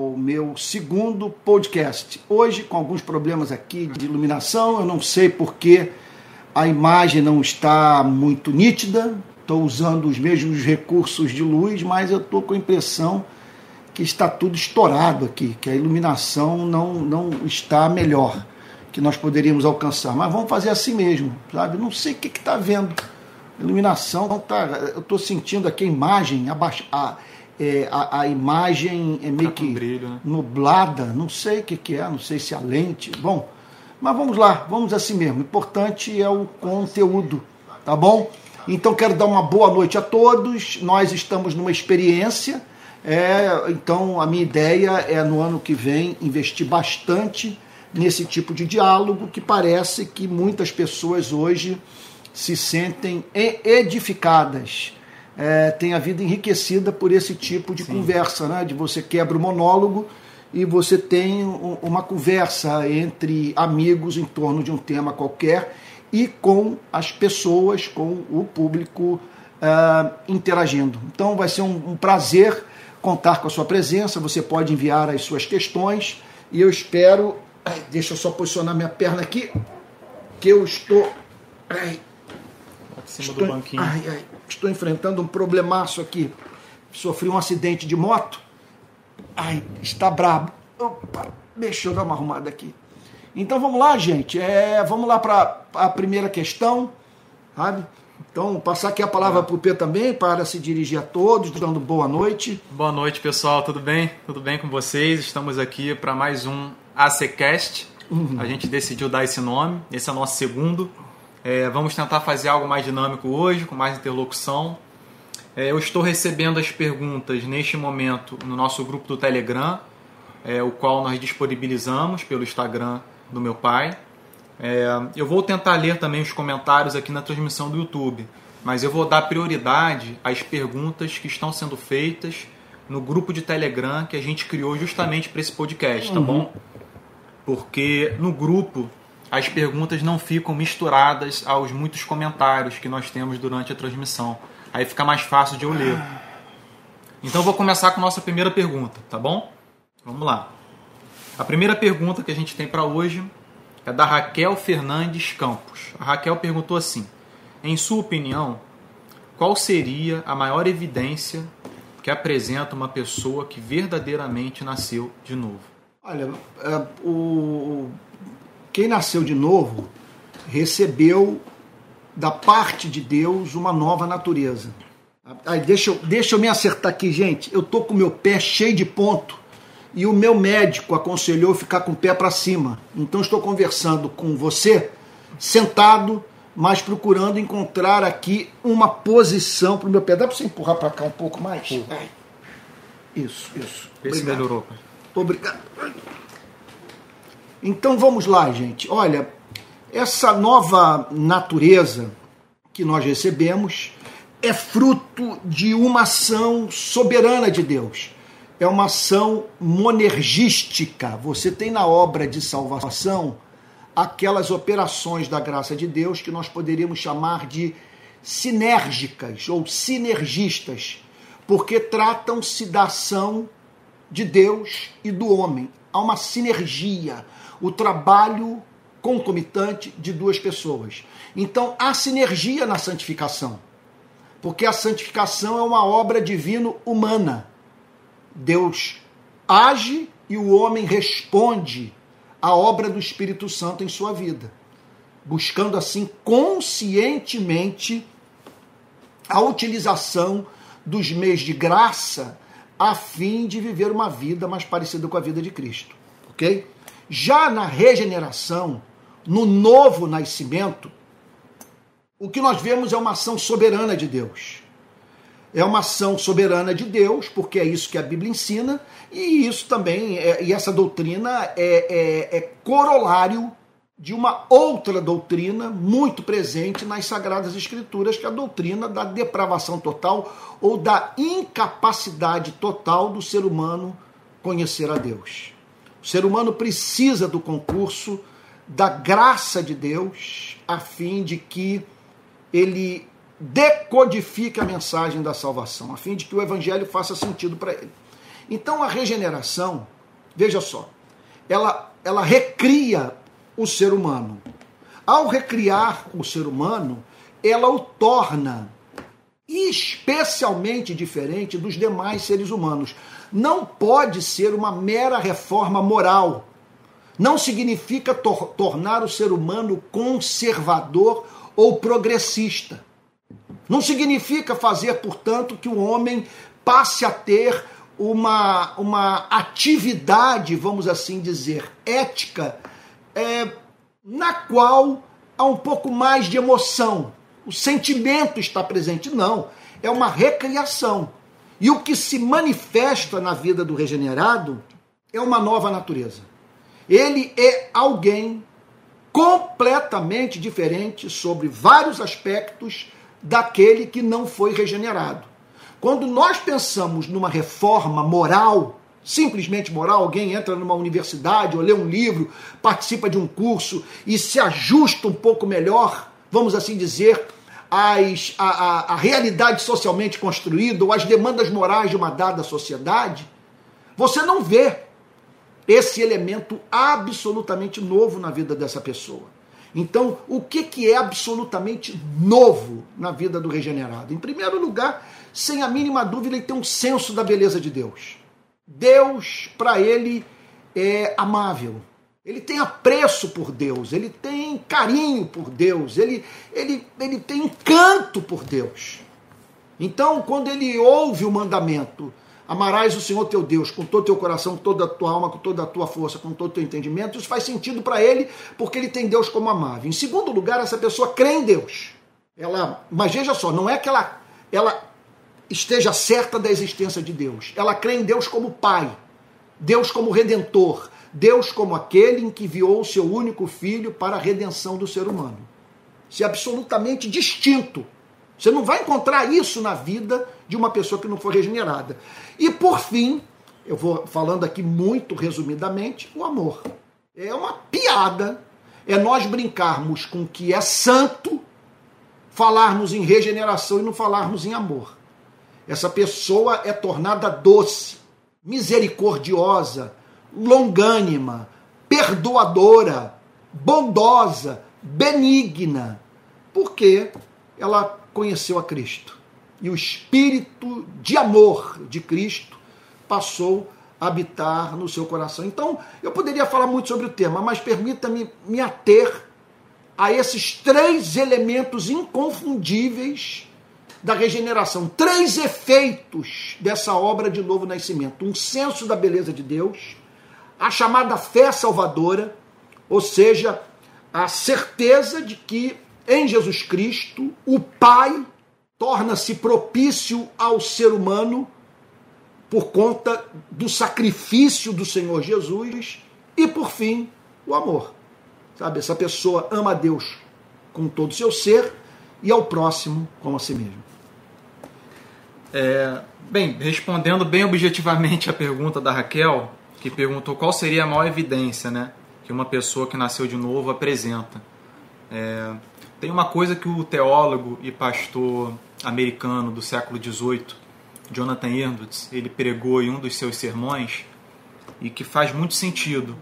o meu segundo podcast. Hoje, com alguns problemas aqui de iluminação, eu não sei porque a imagem não está muito nítida, estou usando os mesmos recursos de luz, mas eu estou com a impressão que está tudo estourado aqui, que a iluminação não, não está melhor que nós poderíamos alcançar. Mas vamos fazer assim mesmo, sabe? Não sei o que está vendo. Iluminação, tá, eu estou sentindo aqui a imagem abaixo. A, é, a, a, imagem é meio Tá que brilho, né? nublada, não sei o que, que é, não sei se é a lente. Bom, mas vamos lá, vamos assim mesmo. O importante é o conteúdo, tá bom? Então quero dar uma boa noite a todos. Nós estamos numa experiência, é, então a minha ideia é no ano que vem investir bastante nesse tipo de diálogo que parece que muitas pessoas hoje se sentem edificadas é, tem a vida enriquecida por esse tipo de conversa, né? De você quebra o monólogo e você tem um- uma conversa entre amigos em torno de um tema qualquer e com as pessoas, com o público ah, interagindo. Então vai ser um, um prazer contar com a sua presença. Você pode enviar as suas questões e eu espero. Ai, deixa eu só posicionar minha perna aqui, que eu estou. Ai, cima Estou, do banquinho. ai, ai, estou enfrentando um problemaço aqui. Sofri um acidente de moto. Ai, está brabo. Opa, deixa eu dar uma arrumada aqui. Então vamos lá, gente. É, vamos lá para a primeira questão. Sabe? Então, passar aqui a palavra para o P também, para se dirigir a todos, dando boa noite. Boa noite, pessoal. Tudo bem? Tudo bem com vocês? Estamos aqui para mais um ACCast. A gente decidiu dar esse nome. Esse é o nosso segundo. É, vamos tentar fazer algo mais dinâmico hoje, com mais interlocução. É, eu estou recebendo as perguntas neste momento no nosso grupo do Telegram, é, o qual nós disponibilizamos pelo Instagram do meu pai. É, eu vou tentar ler também os comentários aqui na transmissão do YouTube, mas eu vou dar prioridade às perguntas que estão sendo feitas no grupo de Telegram que a gente criou justamente para esse podcast, tá bom? Porque no grupo as perguntas não ficam misturadas aos muitos comentários que nós temos durante a transmissão. Aí fica mais fácil de eu ler. Então vou começar com a nossa primeira pergunta, tá bom? Vamos lá. A primeira pergunta que a gente tem para hoje é da Raquel Fernandes Campos. A Raquel perguntou assim: Em sua opinião, qual seria a maior evidência que apresenta uma pessoa que verdadeiramente nasceu de novo? Olha, é, o, quem nasceu de novo recebeu da parte de Deus uma nova natureza. Aí, deixa, eu, deixa eu me acertar aqui, gente. Eu tô com o meu pé cheio de ponto e o meu médico aconselhou ficar com o pé para cima. Então estou conversando com você sentado, mas procurando encontrar aqui uma posição para o meu pé. Dá para você empurrar para cá um pouco mais? Ai. Isso, isso. Vê se Obrigado. melhorou. Obrigado. Então vamos lá, gente. Olha, essa nova natureza que nós recebemos é fruto de uma ação soberana de Deus. É uma ação monergística. Você tem na obra de salvação aquelas operações da graça de Deus que nós poderíamos chamar de sinérgicas ou sinergistas, porque tratam-se da ação de Deus e do homem. Há uma sinergia, o trabalho concomitante de duas pessoas. Então há sinergia na santificação, porque a santificação é uma obra divino humana. Deus age e o homem responde à obra do Espírito Santo em sua vida, buscando assim conscientemente a utilização dos meios de graça a fim de viver uma vida mais parecida com a vida de Cristo, ok? Já na regeneração, no novo nascimento, o que nós vemos é uma ação soberana de Deus. É uma ação soberana de Deus, porque é isso que a Bíblia ensina, e isso também, é, e essa doutrina é, é, é corolário de uma outra doutrina muito presente nas Sagradas Escrituras, que é a doutrina da depravação total ou da incapacidade total do ser humano conhecer a Deus. O ser humano precisa do concurso da graça de Deus a fim de que ele decodifique a mensagem da salvação, a fim de que o evangelho faça sentido para ele. Então a regeneração, veja só, ela, ela recria o ser humano. Ao recriar o ser humano, ela o torna especialmente diferente dos demais seres humanos. Não pode ser uma mera reforma moral. Não significa tor tornar o ser humano conservador ou progressista. Não significa fazer, portanto, que o homem passe a ter uma, uma atividade, vamos assim dizer, ética, é, na qual há um pouco mais de emoção. O sentimento está presente. Não. É uma recriação. E o que se manifesta na vida do regenerado é uma nova natureza. Ele é alguém completamente diferente sobre vários aspectos daquele que não foi regenerado. Quando nós pensamos numa reforma moral, simplesmente moral, alguém entra numa universidade ou lê um livro, participa de um curso e se ajusta um pouco melhor, vamos assim dizer, às, a, a, a realidade socialmente construída ou as demandas morais de uma dada sociedade, você não vê esse elemento absolutamente novo na vida dessa pessoa. Então, o que, que é absolutamente novo na vida do regenerado? Em primeiro lugar, sem a mínima dúvida, ele tem um senso da beleza de Deus. Deus, para ele, é amável. Ele tem apreço por Deus, ele tem carinho por Deus, ele, ele, ele tem encanto por Deus. Então, quando ele ouve o mandamento, Amarás o Senhor teu Deus com todo o teu coração, com toda a tua alma, com toda a tua força, com todo o teu entendimento. Isso faz sentido para ele, porque ele tem Deus como amável. Em segundo lugar, essa pessoa crê em Deus. Ela, mas veja só, não é que ela, ela esteja certa da existência de Deus. Ela crê em Deus como Pai, Deus como Redentor, Deus como aquele em que enviou o seu único filho para a redenção do ser humano. Isso é absolutamente distinto você não vai encontrar isso na vida de uma pessoa que não foi regenerada. E por fim, eu vou falando aqui muito resumidamente, o amor. É uma piada. É nós brincarmos com o que é santo, falarmos em regeneração e não falarmos em amor. Essa pessoa é tornada doce, misericordiosa, longânima, perdoadora, bondosa, benigna, porque ela conheceu a Cristo. E o espírito de amor de Cristo passou a habitar no seu coração. Então, eu poderia falar muito sobre o tema, mas permita-me me ater a esses três elementos inconfundíveis da regeneração, três efeitos dessa obra de novo nascimento: um senso da beleza de Deus, a chamada fé salvadora, ou seja, a certeza de que em Jesus Cristo, o Pai torna-se propício ao ser humano por conta do sacrifício do Senhor Jesus e, por fim, o amor. Sabe, essa pessoa ama a Deus com todo o seu ser e ao próximo como a si mesmo. É, bem, respondendo bem objetivamente a pergunta da Raquel, que perguntou qual seria a maior evidência né, que uma pessoa que nasceu de novo apresenta. É, tem uma coisa que o teólogo e pastor americano do século XVIII, Jonathan Edwards, ele pregou em um dos seus sermões e que faz muito sentido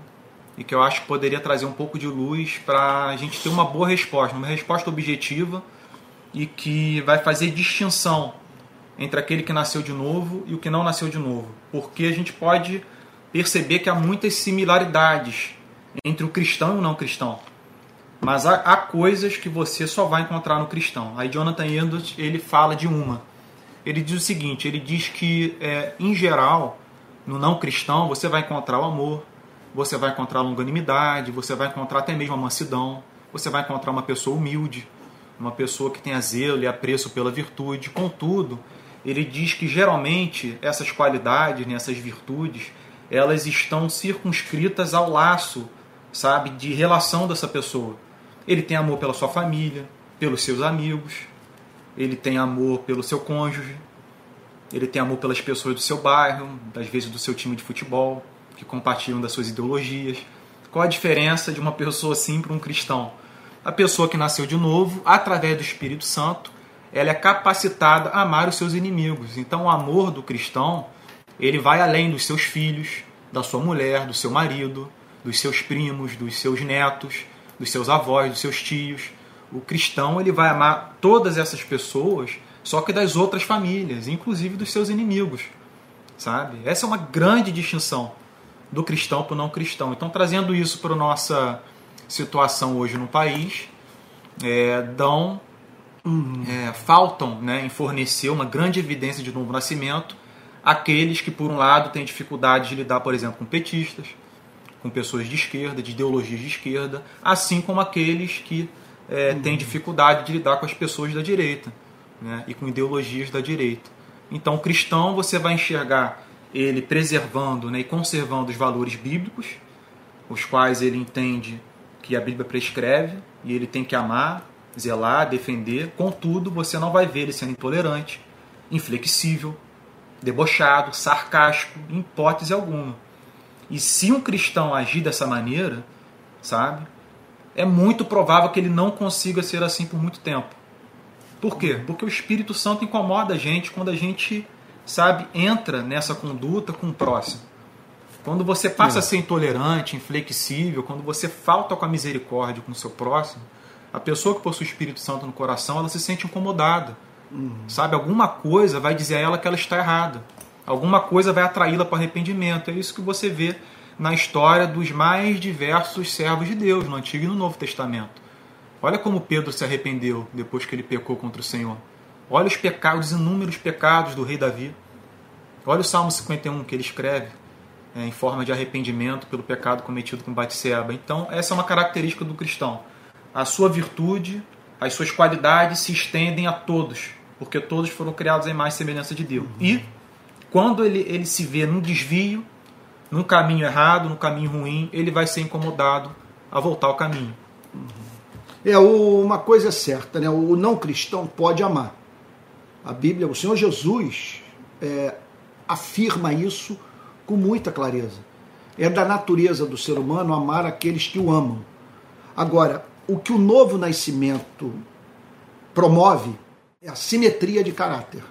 e que eu acho que poderia trazer um pouco de luz para a gente ter uma boa resposta, uma resposta objetiva e que vai fazer distinção entre aquele que nasceu de novo e o que não nasceu de novo, porque a gente pode perceber que há muitas similaridades entre o cristão e o não cristão. Mas há, há, coisas que você só vai encontrar no cristão. Aí Jonathan Edwards ele fala de uma. Ele diz o seguinte: ele diz que é, em geral no não cristão você vai encontrar o amor, você vai encontrar a longanimidade, você vai encontrar até mesmo a mansidão, você vai encontrar uma pessoa humilde, uma pessoa que tenha zelo e apreço pela virtude. Contudo, ele diz que geralmente essas qualidades, né, essas virtudes, elas estão circunscritas ao laço, sabe, de relação dessa pessoa. Ele tem amor pela sua família, pelos seus amigos, ele tem amor pelo seu cônjuge, ele tem amor pelas pessoas do seu bairro, das vezes do seu time de futebol, que compartilham das suas ideologias. Qual a diferença de uma pessoa assim para um cristão? A pessoa que nasceu de novo, através do Espírito Santo, ela é capacitada a amar os seus inimigos. Então, o amor do cristão ele vai além dos seus filhos, da sua mulher, do seu marido, dos seus primos, dos seus netos, dos seus avós, dos seus tios. O cristão ele vai amar todas essas pessoas, só que das outras famílias, inclusive dos seus inimigos, sabe? Essa é uma grande distinção do cristão para o não cristão. Então, trazendo isso para a nossa situação hoje no país, é, dão uhum. é, faltam né, em fornecer uma grande evidência de novo nascimento aqueles que, por um lado, têm dificuldade de lidar, por exemplo, com petistas, com pessoas de esquerda, de ideologias de esquerda, assim como aqueles que é, uhum. têm dificuldade de lidar com as pessoas da direita né, e com ideologias da direita. Então, o cristão, você vai enxergar ele preservando né, e conservando os valores bíblicos, os quais ele entende que a Bíblia prescreve e ele tem que amar, zelar, defender. Contudo, você não vai ver ele sendo intolerante, inflexível, debochado, sarcástico, em hipótese alguma. E se um cristão agir dessa maneira, sabe, é muito provável que ele não consiga ser assim por muito tempo. Por quê? Porque o Espírito Santo incomoda a gente quando a gente, sabe, entra nessa conduta com o próximo. Quando você passa a ser intolerante, inflexível, quando você falta com a misericórdia com o seu próximo, a pessoa que possui o Espírito Santo no coração, ela se sente incomodada. Uhum. Sabe, alguma coisa vai dizer a ela que ela está errada. Alguma coisa vai atraí-la para arrependimento. É isso que você vê na história dos mais diversos servos de Deus, no Antigo e no Novo Testamento. Olha como Pedro se arrependeu depois que ele pecou contra o Senhor. Olha os pecados, os inúmeros pecados do rei Davi. Olha o Salmo 51 que ele escreve é, em forma de arrependimento pelo pecado cometido com Batseba. Então, essa é uma característica do cristão. A sua virtude, as suas qualidades se estendem a todos, porque todos foram criados em mais semelhança de Deus. E quando ele, ele se vê num desvio, num caminho errado, num caminho ruim, ele vai ser incomodado a voltar ao caminho. É uma coisa certa, né? O não cristão pode amar. A Bíblia, o Senhor Jesus é, afirma isso com muita clareza. É da natureza do ser humano amar aqueles que o amam. Agora, o que o novo nascimento promove é a simetria de caráter.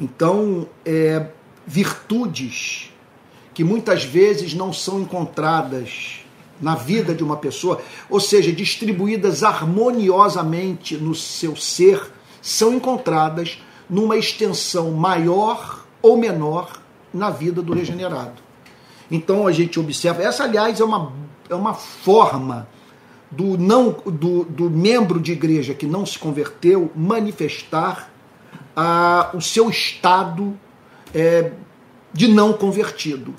Então, é, virtudes que muitas vezes não são encontradas na vida de uma pessoa, ou seja, distribuídas harmoniosamente no seu ser, são encontradas numa extensão maior ou menor na vida do regenerado. Então a gente observa, essa aliás é uma, é uma forma do, não, do, do membro de igreja que não se converteu manifestar ah, o seu estado é, de não convertido.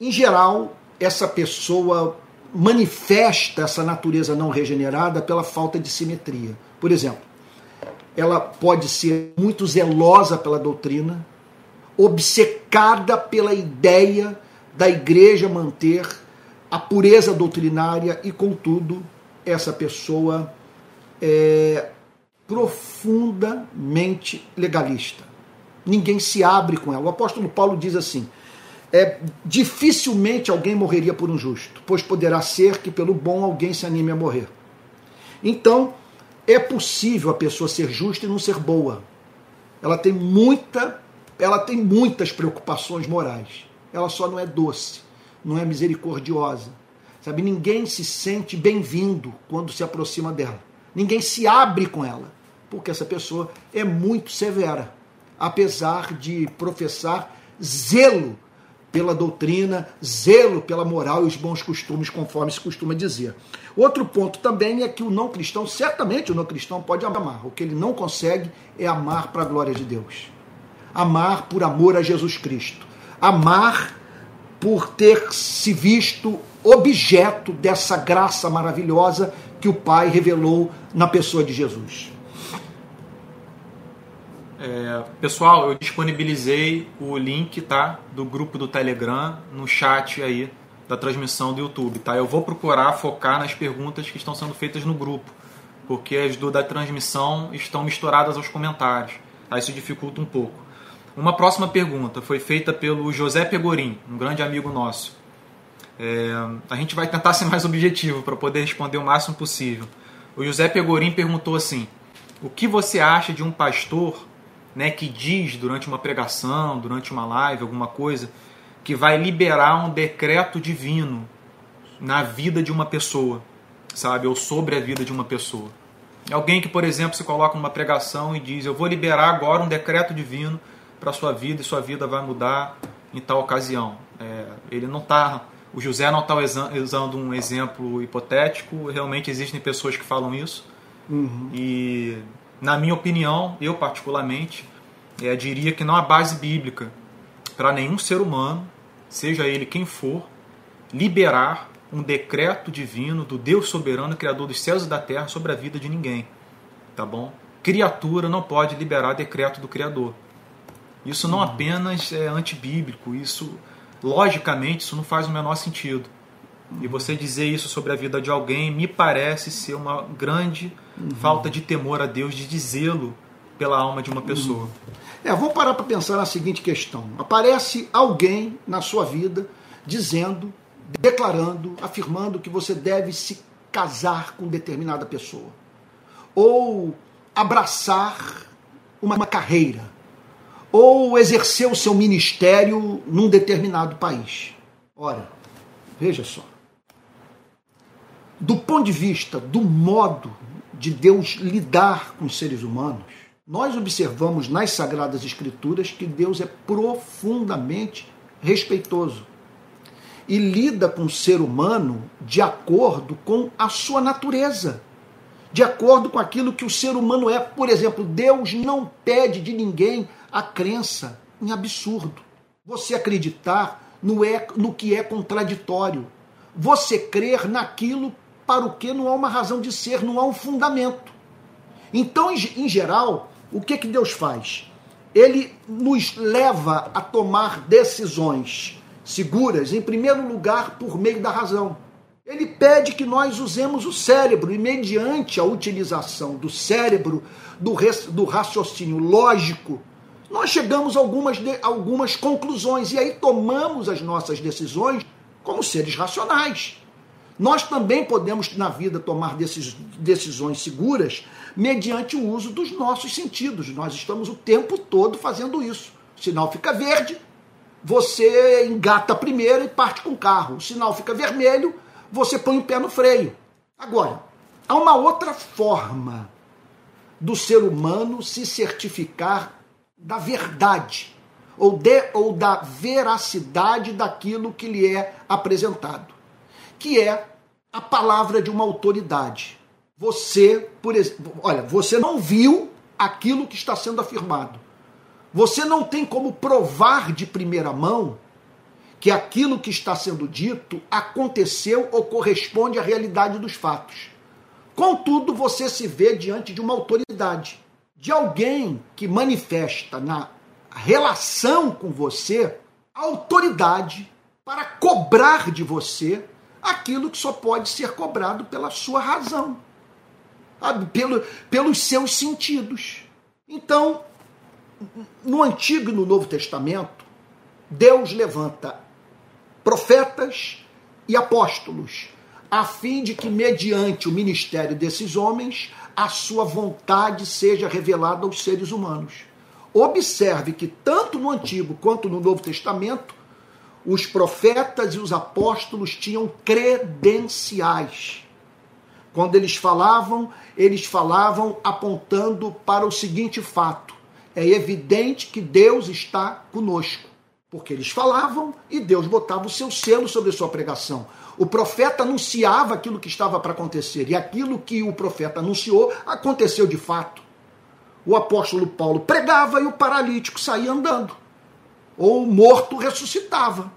Em geral, essa pessoa manifesta essa natureza não regenerada pela falta de simetria. Por exemplo, ela pode ser muito zelosa pela doutrina, obcecada pela ideia da igreja manter a pureza doutrinária e, contudo, essa pessoa é profundamente legalista. Ninguém se abre com ela. O apóstolo Paulo diz assim: é, dificilmente alguém morreria por um justo, pois poderá ser que pelo bom alguém se anime a morrer. Então, é possível a pessoa ser justa e não ser boa. Ela tem muita, ela tem muitas preocupações morais. Ela só não é doce não é misericordiosa. Sabe, ninguém se sente bem-vindo quando se aproxima dela. Ninguém se abre com ela, porque essa pessoa é muito severa, apesar de professar zelo pela doutrina, zelo pela moral e os bons costumes, conforme se costuma dizer. Outro ponto também é que o não cristão, certamente o não cristão pode amar. O que ele não consegue é amar para a glória de Deus. Amar por amor a Jesus Cristo. Amar por ter se visto objeto dessa graça maravilhosa que o Pai revelou na pessoa de Jesus. É, pessoal, eu disponibilizei o link tá, do grupo do Telegram no chat aí da transmissão do YouTube. Tá? Eu vou procurar focar nas perguntas que estão sendo feitas no grupo, porque as do da transmissão estão misturadas aos comentários. Aí isso dificulta um pouco. Uma próxima pergunta foi feita pelo José Pegorim, um grande amigo nosso. É, a gente vai tentar ser mais objetivo para poder responder o máximo possível. O José Pegorim perguntou assim: O que você acha de um pastor né, que diz durante uma pregação, durante uma live, alguma coisa, que vai liberar um decreto divino na vida de uma pessoa, sabe, ou sobre a vida de uma pessoa. Alguém que, por exemplo, se coloca numa pregação e diz: Eu vou liberar agora um decreto divino para sua vida e sua vida vai mudar em tal ocasião. É, ele não está. O José não está usando um exemplo hipotético, realmente existem pessoas que falam isso. Uhum. E, na minha opinião, eu particularmente, é, diria que não há base bíblica para nenhum ser humano, seja ele quem for, liberar um decreto divino do Deus soberano, criador dos céus e da terra, sobre a vida de ninguém. Tá bom? Criatura não pode liberar decreto do Criador. Isso não uhum. apenas é antibíblico, isso, logicamente, isso não faz o menor sentido. E uhum. você dizer isso sobre a vida de alguém me parece ser uma grande uhum. falta de temor a Deus, de dizê-lo pela alma de uma pessoa. Uhum. É, vamos parar para pensar na seguinte questão. Aparece alguém na sua vida dizendo declarando, afirmando que você deve se casar com determinada pessoa, ou abraçar uma carreira, ou exercer o seu ministério num determinado país. Ora, veja só. Do ponto de vista do modo de Deus lidar com os seres humanos, nós observamos nas Sagradas Escrituras que Deus é profundamente respeitoso e lida com o ser humano de acordo com a sua natureza, de acordo com aquilo que o ser humano é. Por exemplo, Deus não pede de ninguém a crença em absurdo. Você acreditar no, é, no que é contraditório. Você crer naquilo para o que não há uma razão de ser, não há um fundamento. Então, em geral, o que, que Deus faz? Ele nos leva a tomar decisões seguras, em primeiro lugar, por meio da razão. Ele pede que nós usemos o cérebro e, mediante a utilização do cérebro, do, do raciocínio lógico, nós chegamos a algumas, de, algumas conclusões e aí tomamos as nossas decisões como seres racionais. Nós também podemos, na vida, tomar decis, decisões seguras mediante o uso dos nossos sentidos. Nós estamos o tempo todo fazendo isso. O sinal fica verde, você engata primeiro e parte com o carro. O sinal fica vermelho, você põe o pé no freio. Agora, há uma outra forma do ser humano se certificar da verdade ou, de, ou da veracidade daquilo que lhe é apresentado, que é a palavra de uma autoridade. Você, por exemplo, olha, você não viu aquilo que está sendo afirmado. Você não tem como provar de primeira mão que aquilo que está sendo dito aconteceu ou corresponde à realidade dos fatos. Contudo, você se vê diante de uma autoridade, de alguém que manifesta na relação com você autoridade para cobrar de você aquilo que só pode ser cobrado pela sua razão? Pelo, pelos seus sentidos. Então, no Antigo e no Novo Testamento, Deus levanta profetas e apóstolos, a fim de que, mediante o ministério desses homens, a sua vontade seja revelada aos seres humanos. Observe que, tanto no Antigo quanto no Novo Testamento, os profetas e os apóstolos tinham credenciais. Quando eles falavam, eles falavam apontando para o seguinte fato: é evidente que Deus está conosco. Porque eles falavam e Deus botava o seu selo sobre a sua pregação. O profeta anunciava aquilo que estava para acontecer, e aquilo que o profeta anunciou aconteceu de fato. O apóstolo Paulo pregava e o paralítico saía andando, ou o morto ressuscitava.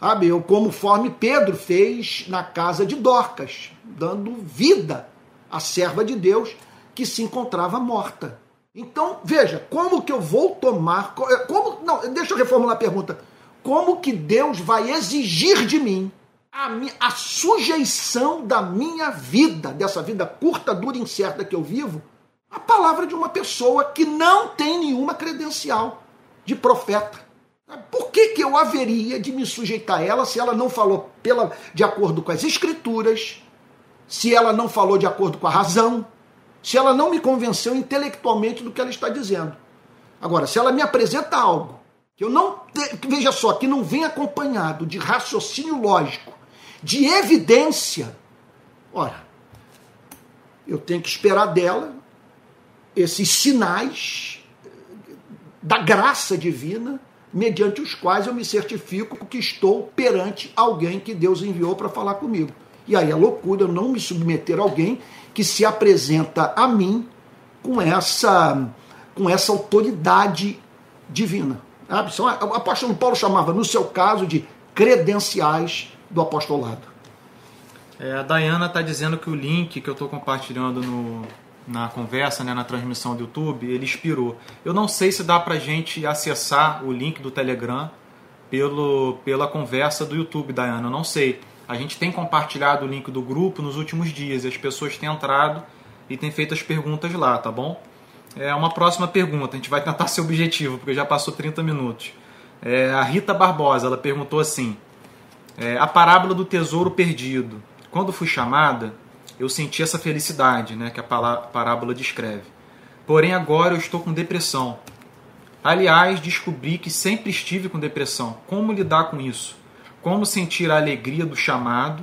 Sabe, ou conforme Pedro fez na casa de Dorcas, dando vida à serva de Deus que se encontrava morta. Então, veja, como que eu vou tomar. Eh, como, não, deixa eu reformular a pergunta. Como que Deus vai exigir de mim a, a sujeição da minha vida, dessa vida curta, dura e incerta que eu vivo, a palavra de uma pessoa que não tem nenhuma credencial de profeta? Por que, que eu haveria de me sujeitar a ela se ela não falou pela, de acordo com as escrituras, se ela não falou de acordo com a razão, se ela não me convenceu intelectualmente do que ela está dizendo. Agora, se ela me apresenta algo que eu não. Veja só, que não vem acompanhado de raciocínio lógico, de evidência, ora, eu tenho que esperar dela esses sinais da graça divina, mediante os quais eu me certifico que estou perante alguém que Deus enviou para falar comigo. E aí é loucura eu não me submeter a alguém que se apresenta a mim com essa, com essa autoridade divina. O apóstolo Paulo chamava, no seu caso, de credenciais do apostolado. É, a Dayana está dizendo que o link que eu estou compartilhando no, na conversa, né, na transmissão do YouTube, ele expirou. Eu não sei se dá para gente acessar o link do Telegram pelo, pela conversa do YouTube, Dayana. Eu não sei. A gente tem compartilhado o link do grupo nos últimos dias e as pessoas têm entrado e têm feito as perguntas lá, tá bom? É uma próxima pergunta, a gente vai tentar ser objetivo, porque já passou 30 minutos. É, a Rita Barbosa, ela perguntou assim: é, a parábola do tesouro perdido quando fui chamada, eu senti essa felicidade né, que a parábola descreve. Porém, agora eu estou com depressão. Aliás, descobri que sempre estive com depressão. Como lidar com isso? Como sentir a alegria do chamado,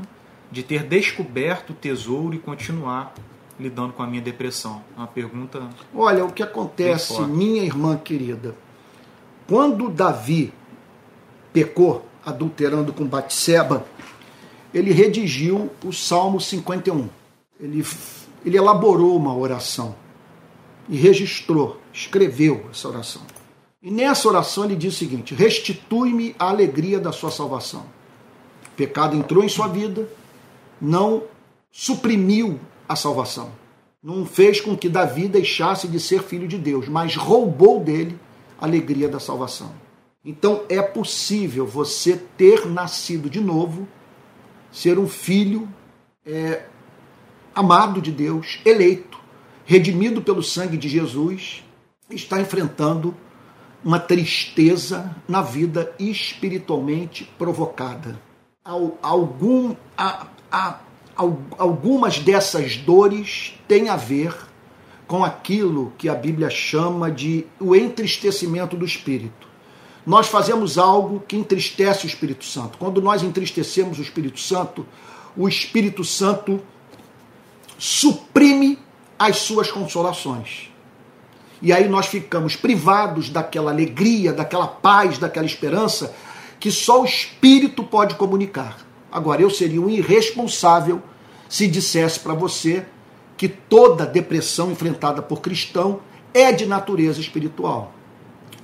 de ter descoberto o tesouro e continuar lidando com a minha depressão? É uma pergunta. Olha, o que acontece, minha irmã querida, quando Davi pecou, adulterando com Batseba, ele redigiu o Salmo 51. Ele, ele elaborou uma oração e registrou, escreveu essa oração. E nessa oração ele diz o seguinte: Restitui-me a alegria da sua salvação. O pecado entrou em sua vida, não suprimiu a salvação. Não fez com que Davi deixasse de ser filho de Deus, mas roubou dele a alegria da salvação. Então é possível você ter nascido de novo ser um filho é, amado de Deus, eleito, redimido pelo sangue de Jesus, está enfrentando uma tristeza na vida espiritualmente provocada. Algum, a, a, algumas dessas dores têm a ver com aquilo que a Bíblia chama de o entristecimento do espírito nós fazemos algo que entristece o Espírito Santo. Quando nós entristecemos o Espírito Santo, o Espírito Santo suprime as suas consolações. E aí nós ficamos privados daquela alegria, daquela paz, daquela esperança que só o Espírito pode comunicar. Agora, eu seria um irresponsável se dissesse para você que toda depressão enfrentada por cristão é de natureza espiritual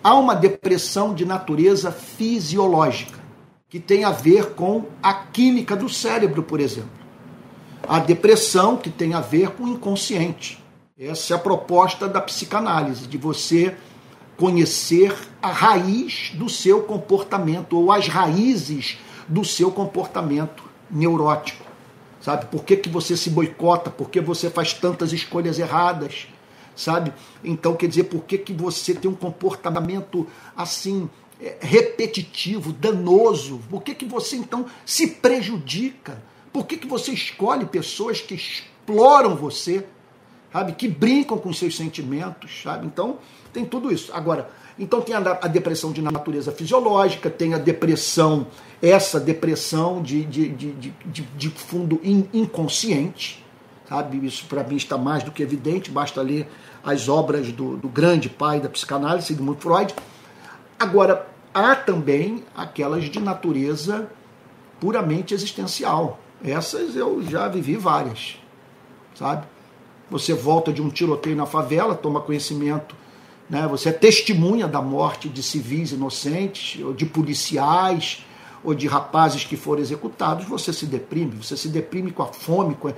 há uma depressão de natureza fisiológica, que tem a ver com a química do cérebro, por exemplo. A depressão que tem a ver com o inconsciente. Essa é a proposta da psicanálise, de você conhecer a raiz do seu comportamento ou as raízes do seu comportamento neurótico. Sabe? Por que, que você se boicota? Por que você faz tantas escolhas erradas? sabe? Então, quer dizer, por que, que você tem um comportamento assim é, repetitivo, danoso? Por que, que você então se prejudica? Por que, que você escolhe pessoas que exploram você, sabe? Que brincam com seus sentimentos, sabe? Então, tem tudo isso. Agora, então tem a, depressão de natureza fisiológica, tem a depressão, essa depressão de, de, de, de, de fundo in, inconsciente, sabe? Isso para mim está mais do que evidente, basta ler as obras do, do grande pai da psicanálise, Sigmund Freud. Agora, há também aquelas de natureza puramente existencial. Essas eu já vivi várias, sabe? Você volta de um tiroteio na favela, toma conhecimento, né? Você é testemunha da morte de civis inocentes, ou de policiais, ou de rapazes que foram executados, você se deprime, você se deprime com a fome. Com a...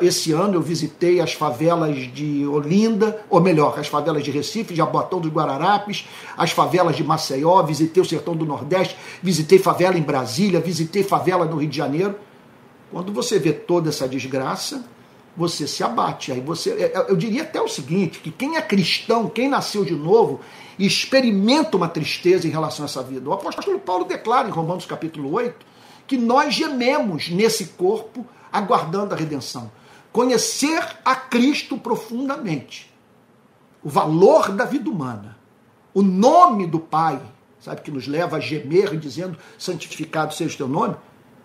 Esse ano eu visitei as favelas de Olinda, ou melhor, as favelas de Recife, de Abotão dos Guararapes, as favelas de Maceió, visitei o Sertão do Nordeste, visitei favela em Brasília, visitei favela no Rio de Janeiro. Quando você vê toda essa desgraça, você se abate. Aí você, é, é, eu diria até o seguinte, que quem é cristão, quem nasceu de novo, experimenta uma tristeza em relação a essa vida. O apóstolo Paulo declara em Romanos capítulo 8 que nós gememos nesse corpo aguardando a redenção. Conhecer a Cristo profundamente, o valor da vida humana, o nome do Pai, sabe, que nos leva a gemer dizendo santificado seja o teu nome,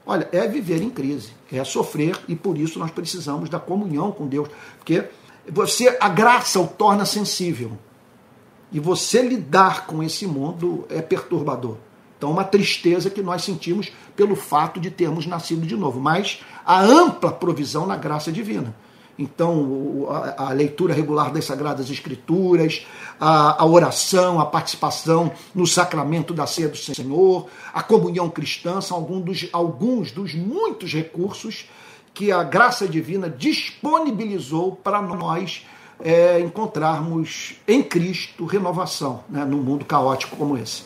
olha, é viver em crise, é sofrer e por isso nós precisamos da comunhão com Deus, porque você a graça o torna sensível. E você lidar com esse mundo é perturbador. Então, uma tristeza que nós sentimos pelo fato de termos nascido de novo, mas a ampla provisão na graça divina. Então, a, leitura regular das Sagradas Escrituras, a, a, oração, a participação no sacramento da ceia do Senhor, a comunhão cristã são alguns dos, alguns dos muitos recursos que a graça divina disponibilizou para nós é, encontrarmos em Cristo renovação né, num mundo caótico como esse.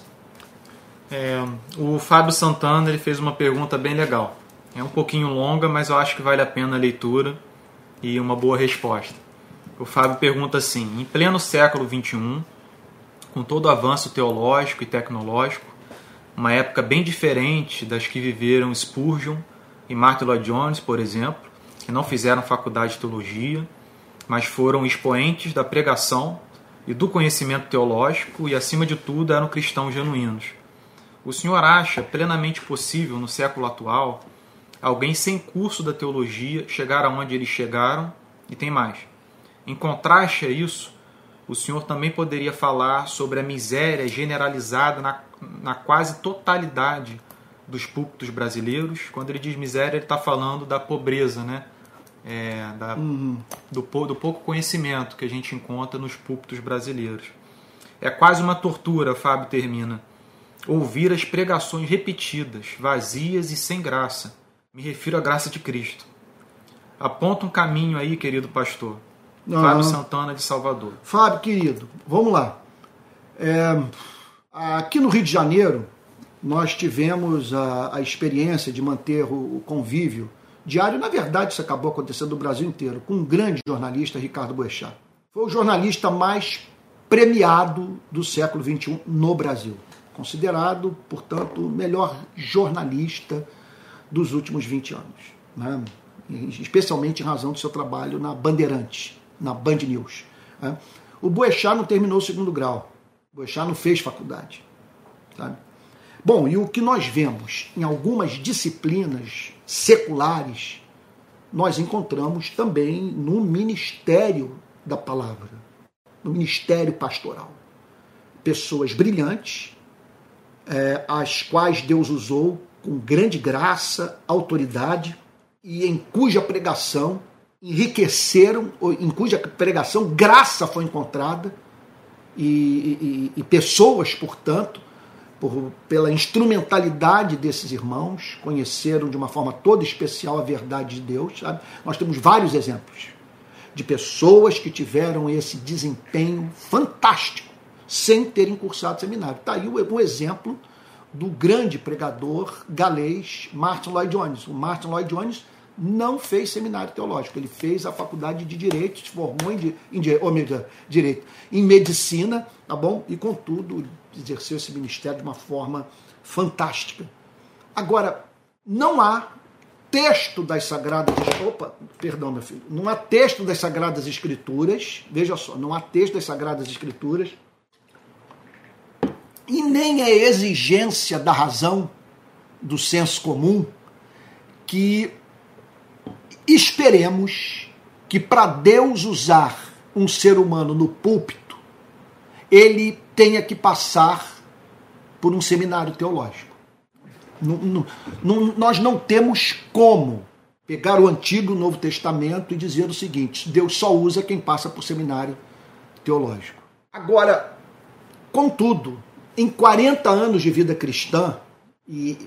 É, o Fábio Santana ele fez uma pergunta bem legal. É um pouquinho longa, mas eu acho que vale a pena a leitura e uma boa resposta. O Fábio pergunta assim: em pleno século XXI, com todo o avanço teológico e tecnológico, uma época bem diferente das que viveram Spurgeon e Martin Lloyd Jones, por exemplo, que não fizeram faculdade de teologia, mas foram expoentes da pregação e do conhecimento teológico e, acima de tudo, eram cristãos genuínos. O senhor acha plenamente possível, no século atual, alguém sem curso da teologia chegar aonde eles chegaram e tem mais. Em contraste a isso, o senhor também poderia falar sobre a miséria generalizada na, na quase totalidade dos púlpitos brasileiros. Quando ele diz miséria, ele está falando da pobreza, né? É, da, uhum. do, do pouco conhecimento que a gente encontra nos púlpitos brasileiros. É quase uma tortura, Fábio termina, ouvir as pregações repetidas, vazias e sem graça, me refiro à graça de Cristo. Aponta um caminho aí, querido pastor. Uhum. Fábio Santana de Salvador. Fábio, querido, vamos lá. É, aqui no Rio de Janeiro, nós tivemos a, a experiência de manter o, o, convívio diário. Na verdade, isso acabou acontecendo no Brasil inteiro, com um grande jornalista, Ricardo Boechat. Foi o jornalista mais premiado do século XXI no Brasil. Considerado, portanto, o melhor jornalista dos últimos 20 anos, né? especialmente em razão do seu trabalho na Bandeirantes, na Band News. Né? O Boechat não terminou o segundo grau, o Boechat não fez faculdade. Sabe? Bom, e o que nós vemos em algumas disciplinas seculares, nós encontramos também no ministério da palavra, no ministério pastoral. Pessoas brilhantes, é, as quais Deus usou com grande graça, autoridade e em cuja pregação enriqueceram, em cuja pregação graça foi encontrada e, e, e pessoas, portanto, por, pela instrumentalidade desses irmãos, conheceram de uma forma toda especial a verdade de Deus. Sabe? Nós temos vários exemplos de pessoas que tiveram esse desempenho fantástico sem terem cursado seminário. Está aí um exemplo do grande pregador galês Martin Lloyd Jones. O Martin Lloyd Jones não fez seminário teológico, ele fez a faculdade de direito, se formou em, em, direito, em medicina, tá bom? E contudo exerceu esse ministério de uma forma fantástica. Agora, não há texto das sagradas opa, perdão, meu filho, não há texto das sagradas escrituras, veja só, não há texto das sagradas escrituras e nem a exigência da razão, do senso comum, que esperemos que para Deus usar um ser humano no púlpito, ele tenha que passar por um seminário teológico. Não, não, nós não temos como pegar o Antigo e o Novo Testamento e dizer o seguinte: Deus só usa quem passa por seminário teológico. Agora, contudo, em 40 anos de vida cristã, e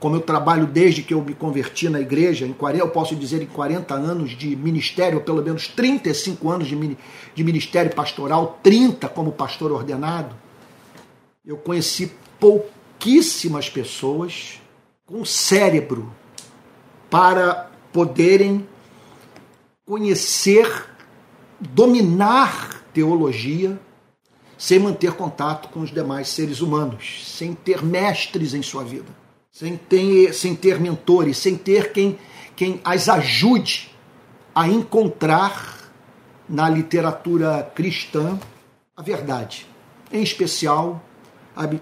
como eu trabalho desde que eu me converti na igreja, em 40, eu posso dizer em 40 anos de ministério, ou pelo menos 35 anos de, de ministério pastoral, 30 como pastor ordenado, eu conheci pouquíssimas pessoas com cérebro para poderem conhecer, dominar teologia sem manter contato com os demais seres humanos, sem ter mestres em sua vida, sem ter, sem ter mentores, sem ter quem, quem as ajude a encontrar na literatura cristã a verdade. em especial, sabe,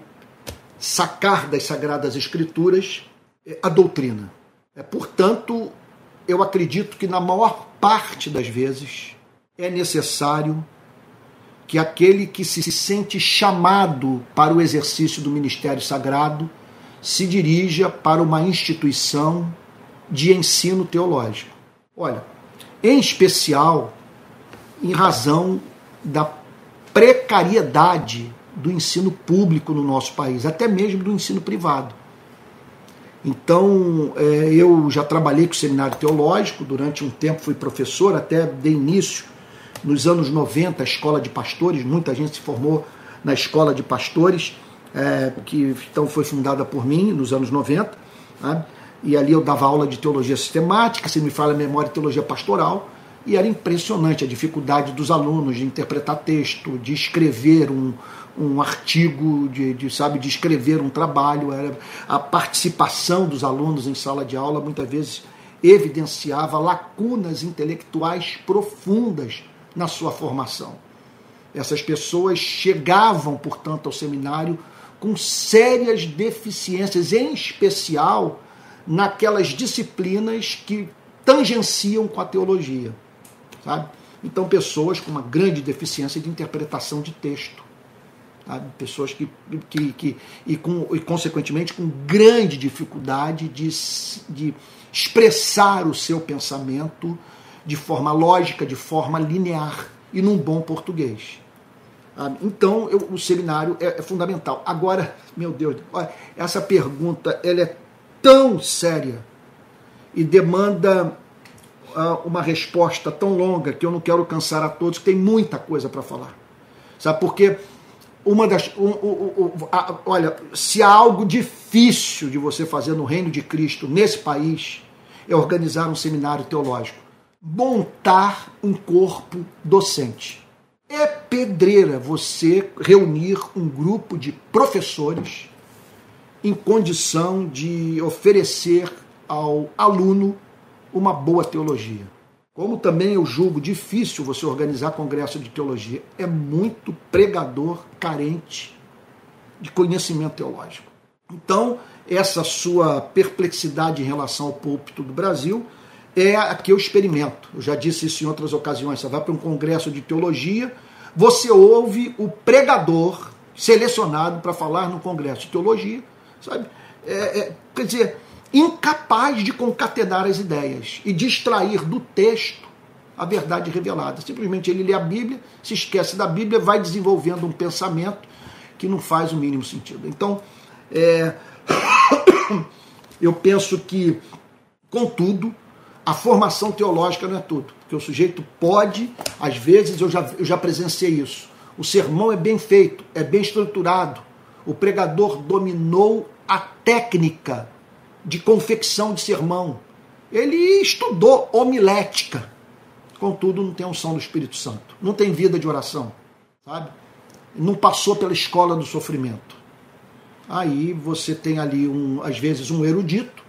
sacar das Sagradas Escrituras é, a doutrina. É, portanto, eu acredito que na maior parte das vezes é necessário que aquele que se sente chamado para o exercício do ministério sagrado se dirija para uma instituição de ensino teológico. Olha, em especial em razão da precariedade do ensino público no nosso país, até mesmo do ensino privado. Então, é, eu já trabalhei com o seminário teológico, durante um tempo fui professor, até de início, nos anos 90, a escola de pastores, muita gente se formou na escola de pastores, é, que então foi fundada por mim nos anos 90, né? e ali eu dava aula de teologia sistemática, se me fala a memória, teologia pastoral, e era impressionante a dificuldade dos alunos de interpretar texto, de escrever um, um artigo, de, de, sabe, de escrever um trabalho. Era, a participação dos alunos em sala de aula muitas vezes evidenciava lacunas intelectuais profundas na sua formação. Essas pessoas chegavam, portanto, ao seminário com sérias deficiências, em especial naquelas disciplinas que tangenciam com a teologia sabe? Então, pessoas com uma grande deficiência de interpretação de texto. Sabe? Pessoas que, que, que e, com, e, consequentemente, com grande dificuldade de, de expressar o seu pensamento de forma lógica, de forma linear e num bom português. Então, eu, o seminário é, é, fundamental. Agora, meu Deus, essa pergunta ela é tão séria e demanda uma resposta tão longa que eu não quero cansar a todos, que tem muita coisa para falar. Sabe, porque uma das. Um, um, um, a, olha, se há algo difícil de você fazer no reino de Cristo nesse país, é organizar um seminário teológico. Montar um corpo docente. É pedreira você reunir um grupo de professores em condição de oferecer ao aluno uma boa teologia. Como também eu julgo difícil você organizar congresso de teologia. É muito pregador carente de conhecimento teológico. Então, essa sua perplexidade em relação ao púlpito do Brasil é a que eu experimento. Eu já disse isso em outras ocasiões. Você vai para um congresso de teologia, você ouve o pregador selecionado para falar no congresso de teologia, sabe? É, é, quer dizer, incapaz de concatenar as ideias e de extrair do texto a verdade revelada. Simplesmente ele lê a Bíblia, se esquece da Bíblia, vai desenvolvendo um pensamento que não faz o mínimo sentido. Então, é, eu penso que, contudo, a formação teológica não é tudo. Porque o sujeito pode, às vezes, eu já, eu já presenciei isso. O sermão é bem feito, é bem estruturado. O pregador dominou a técnica de confecção de sermão. Ele estudou homilética. Contudo, não tem unção do Espírito Santo. Não tem vida de oração. Sabe? Não passou pela escola do sofrimento. Aí você tem ali, um, às vezes, um erudito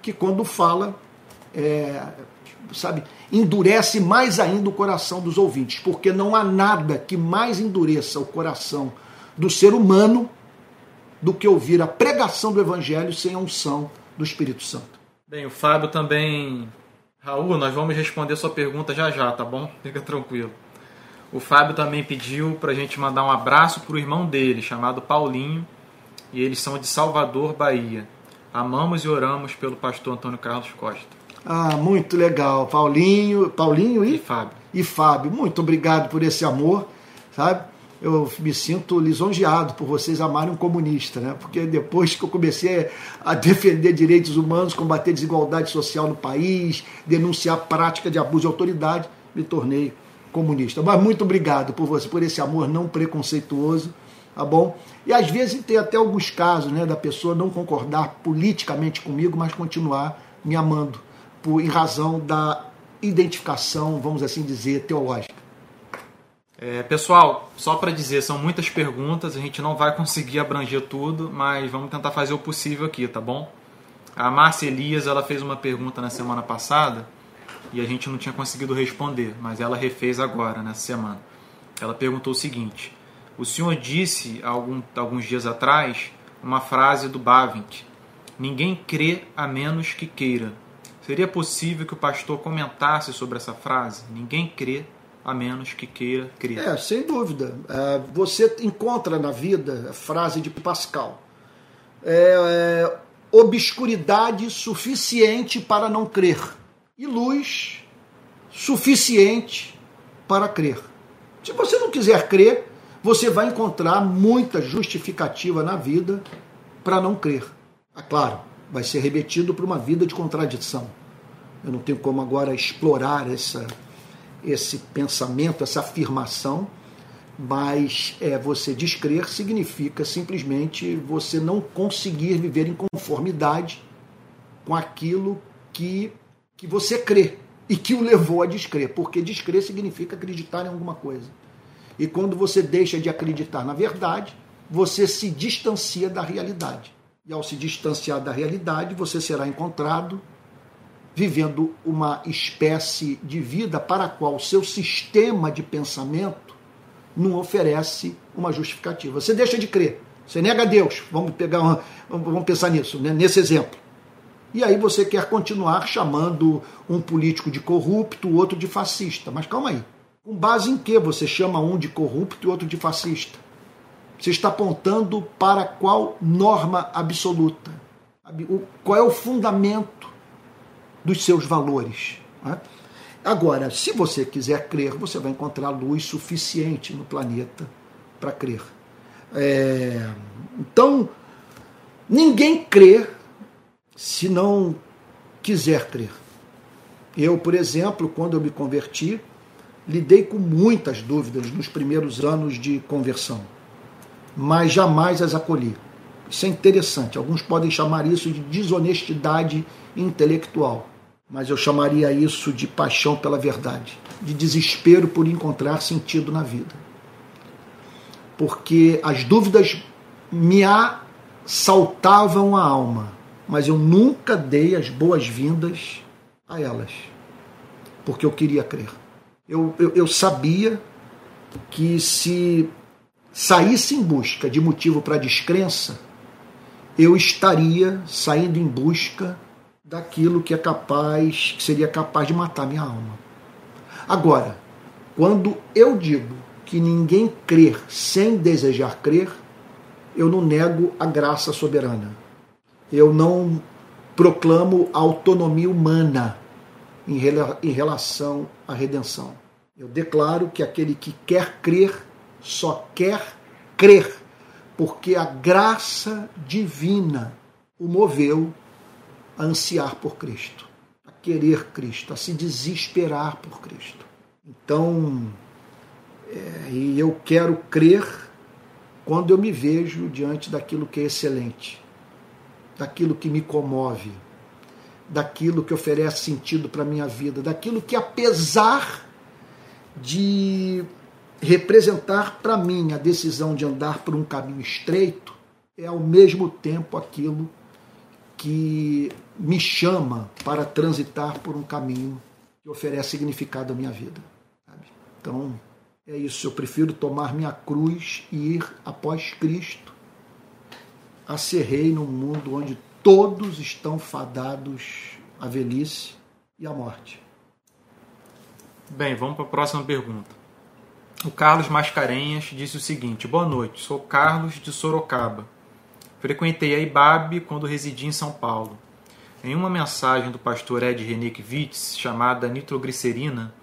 que, quando fala, é, sabe, endurece mais ainda o coração dos ouvintes, porque não há nada que mais endureça o coração do ser humano do que ouvir a pregação do Evangelho sem a unção do Espírito Santo. Bem, o Fábio também. Raul, nós vamos responder sua pergunta já já, tá bom? Fica tranquilo. O Fábio também pediu para a gente mandar um abraço para o irmão dele, chamado Paulinho, e eles são de Salvador, Bahia. Amamos e oramos pelo pastor Antônio Carlos Costa. Ah, muito legal. Paulinho, Paulinho e, e Fábio. E Fábio, muito obrigado por esse amor, sabe? eu me sinto lisonjeado por vocês amarem um comunista, né? Porque depois que eu comecei a defender direitos humanos, combater desigualdade social no país, denunciar prática de abuso de autoridade, me tornei comunista. Mas muito obrigado por você, por esse amor não preconceituoso, tá bom? E às vezes tem até alguns casos, né, da pessoa não concordar politicamente comigo, mas continuar me amando por em razão da identificação, vamos assim dizer, teológica. É, pessoal, só para dizer, são muitas perguntas, a gente não vai conseguir abranger tudo, mas vamos tentar fazer o possível aqui, tá bom? A Márcia Elias ela fez uma pergunta na semana passada e a gente não tinha conseguido responder, mas ela refez agora, nessa semana. Ela perguntou o seguinte: O senhor disse algum, alguns dias atrás uma frase do Bavint: Ninguém crê a menos que queira. Seria possível que o pastor comentasse sobre essa frase? Ninguém crê a menos que queira crer. É, sem dúvida. É, você encontra na vida a frase de Pascal: é, é, obscuridade suficiente para não crer e luz suficiente para crer. Se você não quiser crer, você vai encontrar muita justificativa na vida para não crer. É claro, vai ser remetido para uma vida de contradição. Eu não tenho como agora explorar essa, esse pensamento, essa afirmação, mas é, você descrer significa simplesmente você não conseguir viver em conformidade com aquilo que, que você crê e que o levou a descrer, porque descrer significa acreditar em alguma coisa. E quando você deixa de acreditar na verdade, você se distancia da realidade. E ao se distanciar da realidade, você será encontrado vivendo uma espécie de vida para a qual seu sistema de pensamento não oferece uma justificativa. Você deixa de crer, você nega Deus. Vamos pegar uma, vamos pensar nisso, né? nesse exemplo. E aí você quer continuar chamando um político de corrupto, o outro de fascista. Mas calma aí. Com base em que você chama um de corrupto e outro de fascista? Você está apontando para qual norma absoluta? Qual é o fundamento dos seus valores? Né? Agora, se você quiser crer, você vai encontrar luz suficiente no planeta para crer. É... Então, ninguém crê se não quiser crer. Eu, por exemplo, quando eu me converti, lidei com muitas dúvidas nos primeiros anos de conversão, mas jamais as acolhi. Isso é interessante. Alguns podem chamar isso de desonestidade intelectual, mas eu chamaria isso de paixão pela verdade, de desespero por encontrar sentido na vida. Porque as dúvidas me assaltavam a alma, mas eu nunca dei as boas-vindas a elas, porque eu queria crer. Eu, eu, eu sabia que se saísse em busca de motivo para descrença, eu estaria saindo em busca daquilo que é capaz, que seria capaz de matar minha alma. Agora, quando eu digo que ninguém crer sem desejar crer, eu não nego a graça soberana. Eu não proclamo a autonomia humana em, relação à redenção. Eu declaro que aquele que quer crer só quer crer, porque a graça divina o moveu a ansiar por Cristo, a querer Cristo, a se desesperar por Cristo. Então, é, e eu quero crer quando eu me vejo diante daquilo que é excelente, daquilo que me comove, daquilo que oferece sentido para a minha vida, daquilo que, apesar de representar para mim a decisão de andar por um caminho estreito, é ao mesmo tempo aquilo que me chama para transitar por um caminho que oferece significado à minha vida. Sabe? Então, é isso. Eu prefiro tomar minha cruz e ir após Cristo a ser rei num mundo onde todos estão fadados à velhice e à morte. Bem, vamos para a próxima pergunta. O Carlos Mascarenhas disse o seguinte: Boa noite, sou Carlos de Sorocaba. Frequentei a IBAB quando residi em São Paulo. Em uma mensagem do pastor Ed Renickvitz, chamada Nitroglicerina,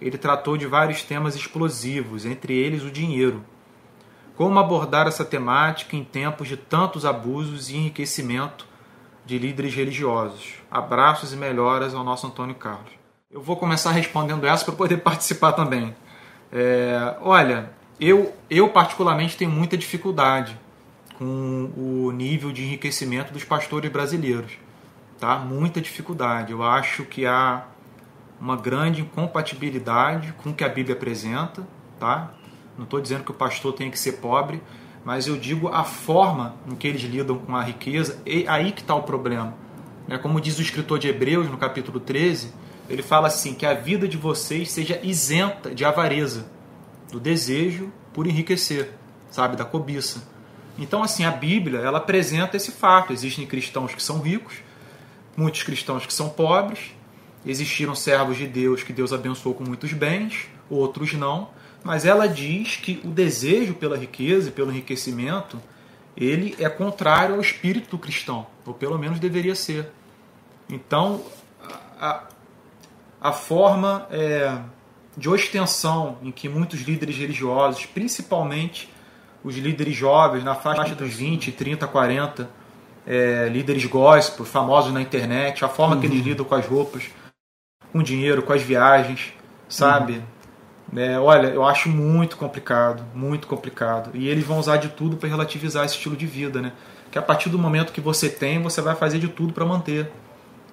ele tratou de vários temas explosivos, entre eles o dinheiro. Como abordar essa temática em tempos de tantos abusos e enriquecimento de líderes religiosos. Abraços e melhoras ao nosso Antônio Carlos. Eu vou começar respondendo essa para poder participar também. É, olha, eu, eu particularmente tenho muita dificuldade com o nível de enriquecimento dos pastores brasileiros. Tá? Muita dificuldade. Eu acho que há uma grande incompatibilidade com o que a Bíblia apresenta. Tá? Não estou dizendo que o pastor tem que ser pobre, mas eu digo a forma em que eles lidam com a riqueza, e aí que está o problema. É como diz o escritor de Hebreus no capítulo 13, ele fala assim: que a vida de vocês seja isenta de avareza, do desejo por enriquecer. sabe, da cobiça. Então, assim, a Bíblia, ela apresenta esse fato. Existem cristãos que são ricos, muitos cristãos que são pobres, existiram servos de Deus que Deus abençoou com muitos bens, outros não, mas ela diz que o desejo pela riqueza e pelo enriquecimento, ele é contrário ao espírito cristão, ou pelo menos deveria ser. Então, a forma é, de ostentação em que muitos líderes religiosos, principalmente os líderes jovens, na faixa dos 20, 30, 40, é, líderes gospel, famosos na internet, a forma uhum. que eles uhum. lidam com as roupas, com o dinheiro, com as viagens, sabe? Uhum. É, olha, eu acho muito complicado, muito complicado. E eles vão usar de tudo para relativizar esse estilo de vida, né? Que a partir do momento que você tem, você vai fazer de tudo para manter,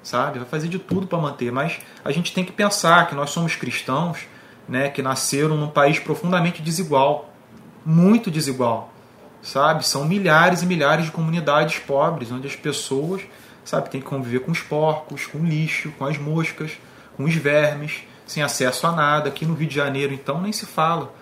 sabe? Vai fazer de tudo para manter. Mas a gente tem que pensar que nós somos cristãos, né? Que nasceram num país profundamente desigual, muito desigual, sabe? São milhares e milhares de comunidades pobres, onde as pessoas, sabe, têm que conviver com os porcos, com o lixo, com as moscas, com os vermes sem acesso a nada. Aqui no Rio de Janeiro, então, nem se fala.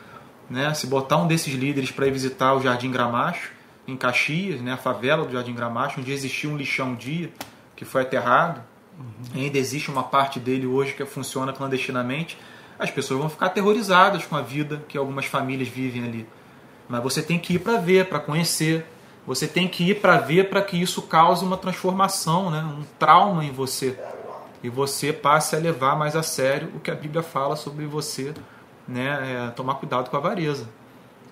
Né? Se botar um desses líderes para ir visitar o Jardim Gramacho, em Caxias, né? a favela do Jardim Gramacho, onde existia um lixão um dia, que foi aterrado, uhum. ainda existe uma parte dele hoje que funciona clandestinamente, as pessoas vão ficar aterrorizadas com a vida que algumas famílias vivem ali. Mas você tem que ir para ver, para conhecer. Você tem que ir para ver para que isso cause uma transformação, né? um trauma em você e você passe a levar mais a sério o que a Bíblia fala sobre você né, é, tomar cuidado com a avareza.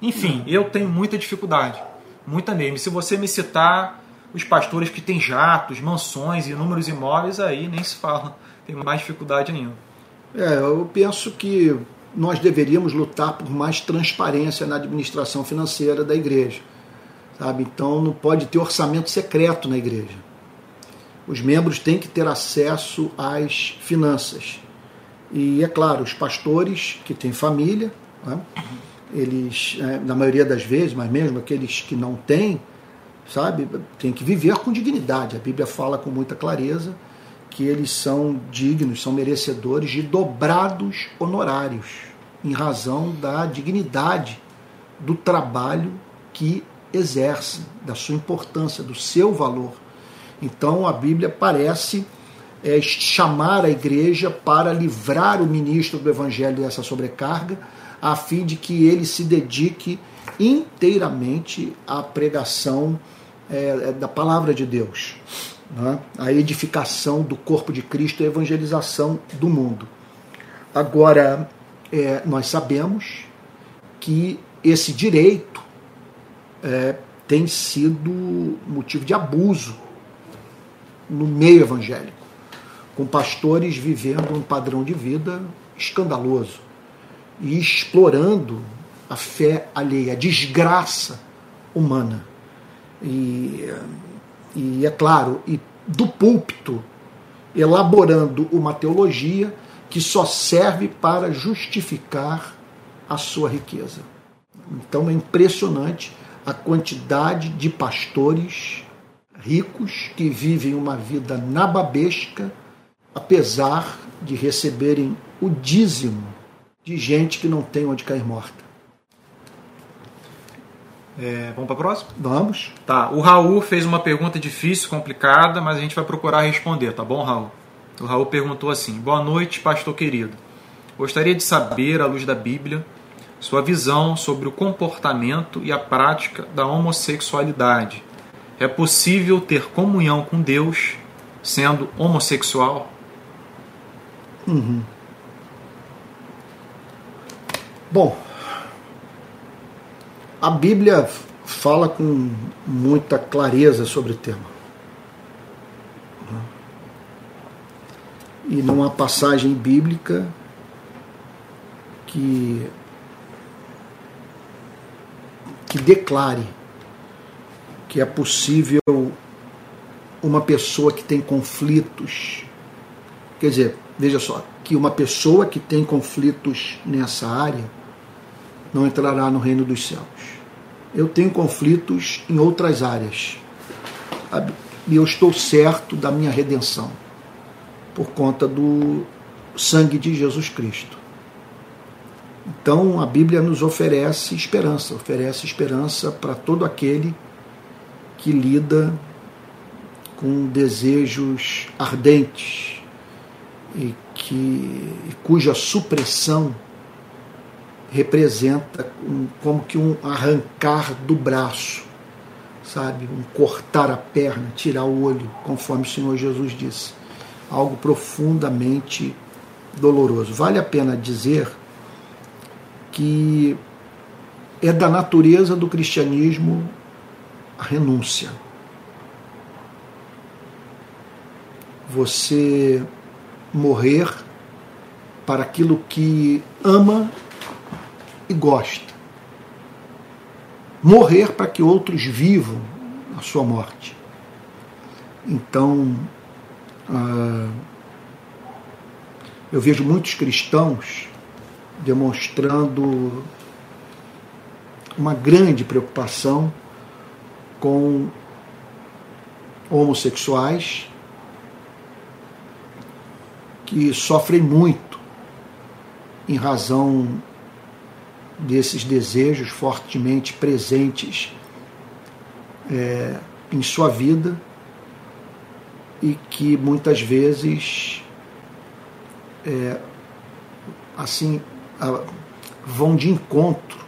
Enfim, eu tenho muita dificuldade, muita mesmo. Se você me citar os pastores que têm jatos, mansões e inúmeros imóveis, aí nem se fala, tem mais dificuldade ainda. É, eu penso que nós deveríamos lutar por mais transparência na administração financeira da igreja. Sabe? Então não pode ter orçamento secreto na igreja os membros têm que ter acesso às finanças. E é claro, os pastores que têm família, né, eles, é, na maioria das vezes, mas mesmo aqueles que não têm, sabe, tem que viver com dignidade. A Bíblia fala com muita clareza que eles são dignos, são merecedores de dobrados honorários, em razão da dignidade do trabalho que exercem, da sua importância, do seu valor. Então a Bíblia parece é, chamar a igreja para livrar o ministro do evangelho dessa sobrecarga, a fim de que ele se dedique inteiramente à pregação é, é da palavra de Deus, né? à edificação do corpo de Cristo a evangelização do mundo. Agora, é, nós sabemos que esse direito é, tem sido motivo de abuso no meio evangélico, com pastores vivendo um padrão de vida escandaloso e explorando a fé alheia, a desgraça humana. E, e é claro, e do púlpito, elaborando uma teologia que só serve para justificar a sua riqueza. Então é impressionante a quantidade de pastores ricos que vivem uma vida nababesca, apesar de receberem o dízimo de gente que não tem onde cair morta. É, vamos para a próxima? Vamos. Tá. O Raul fez uma pergunta difícil, complicada, mas a gente vai procurar responder, tá bom, Raul? O Raul perguntou assim: Boa noite, pastor querido. Gostaria de saber, à luz da Bíblia, sua visão sobre o comportamento e a prática da homossexualidade é possível ter comunhão com Deus sendo homossexual? Uhum. Bom, a Bíblia fala com muita clareza sobre o tema. E não há passagem bíblica que, que declare que é possível uma pessoa que tem conflitos, quer dizer, veja só, que uma pessoa que tem conflitos nessa área não entrará no reino dos céus. Eu tenho conflitos em outras áreas. E eu estou certo da minha redenção por conta do sangue de Jesus Cristo. Então a Bíblia nos oferece esperança, oferece esperança para todo aquele que lida com desejos ardentes e que e cuja supressão representa um, como que um arrancar do braço, sabe, um cortar a perna, tirar o olho, conforme o Senhor Jesus disse, algo profundamente doloroso. Vale a pena dizer que é da natureza do cristianismo a renúncia. Você morrer para aquilo que ama e gosta. Morrer para que outros vivam a sua morte. Então, ah, eu vejo muitos cristãos demonstrando uma grande preocupação com homossexuais que sofrem muito em razão desses desejos fortemente presentes é, em sua vida e que muitas vezes é, assim vão de encontro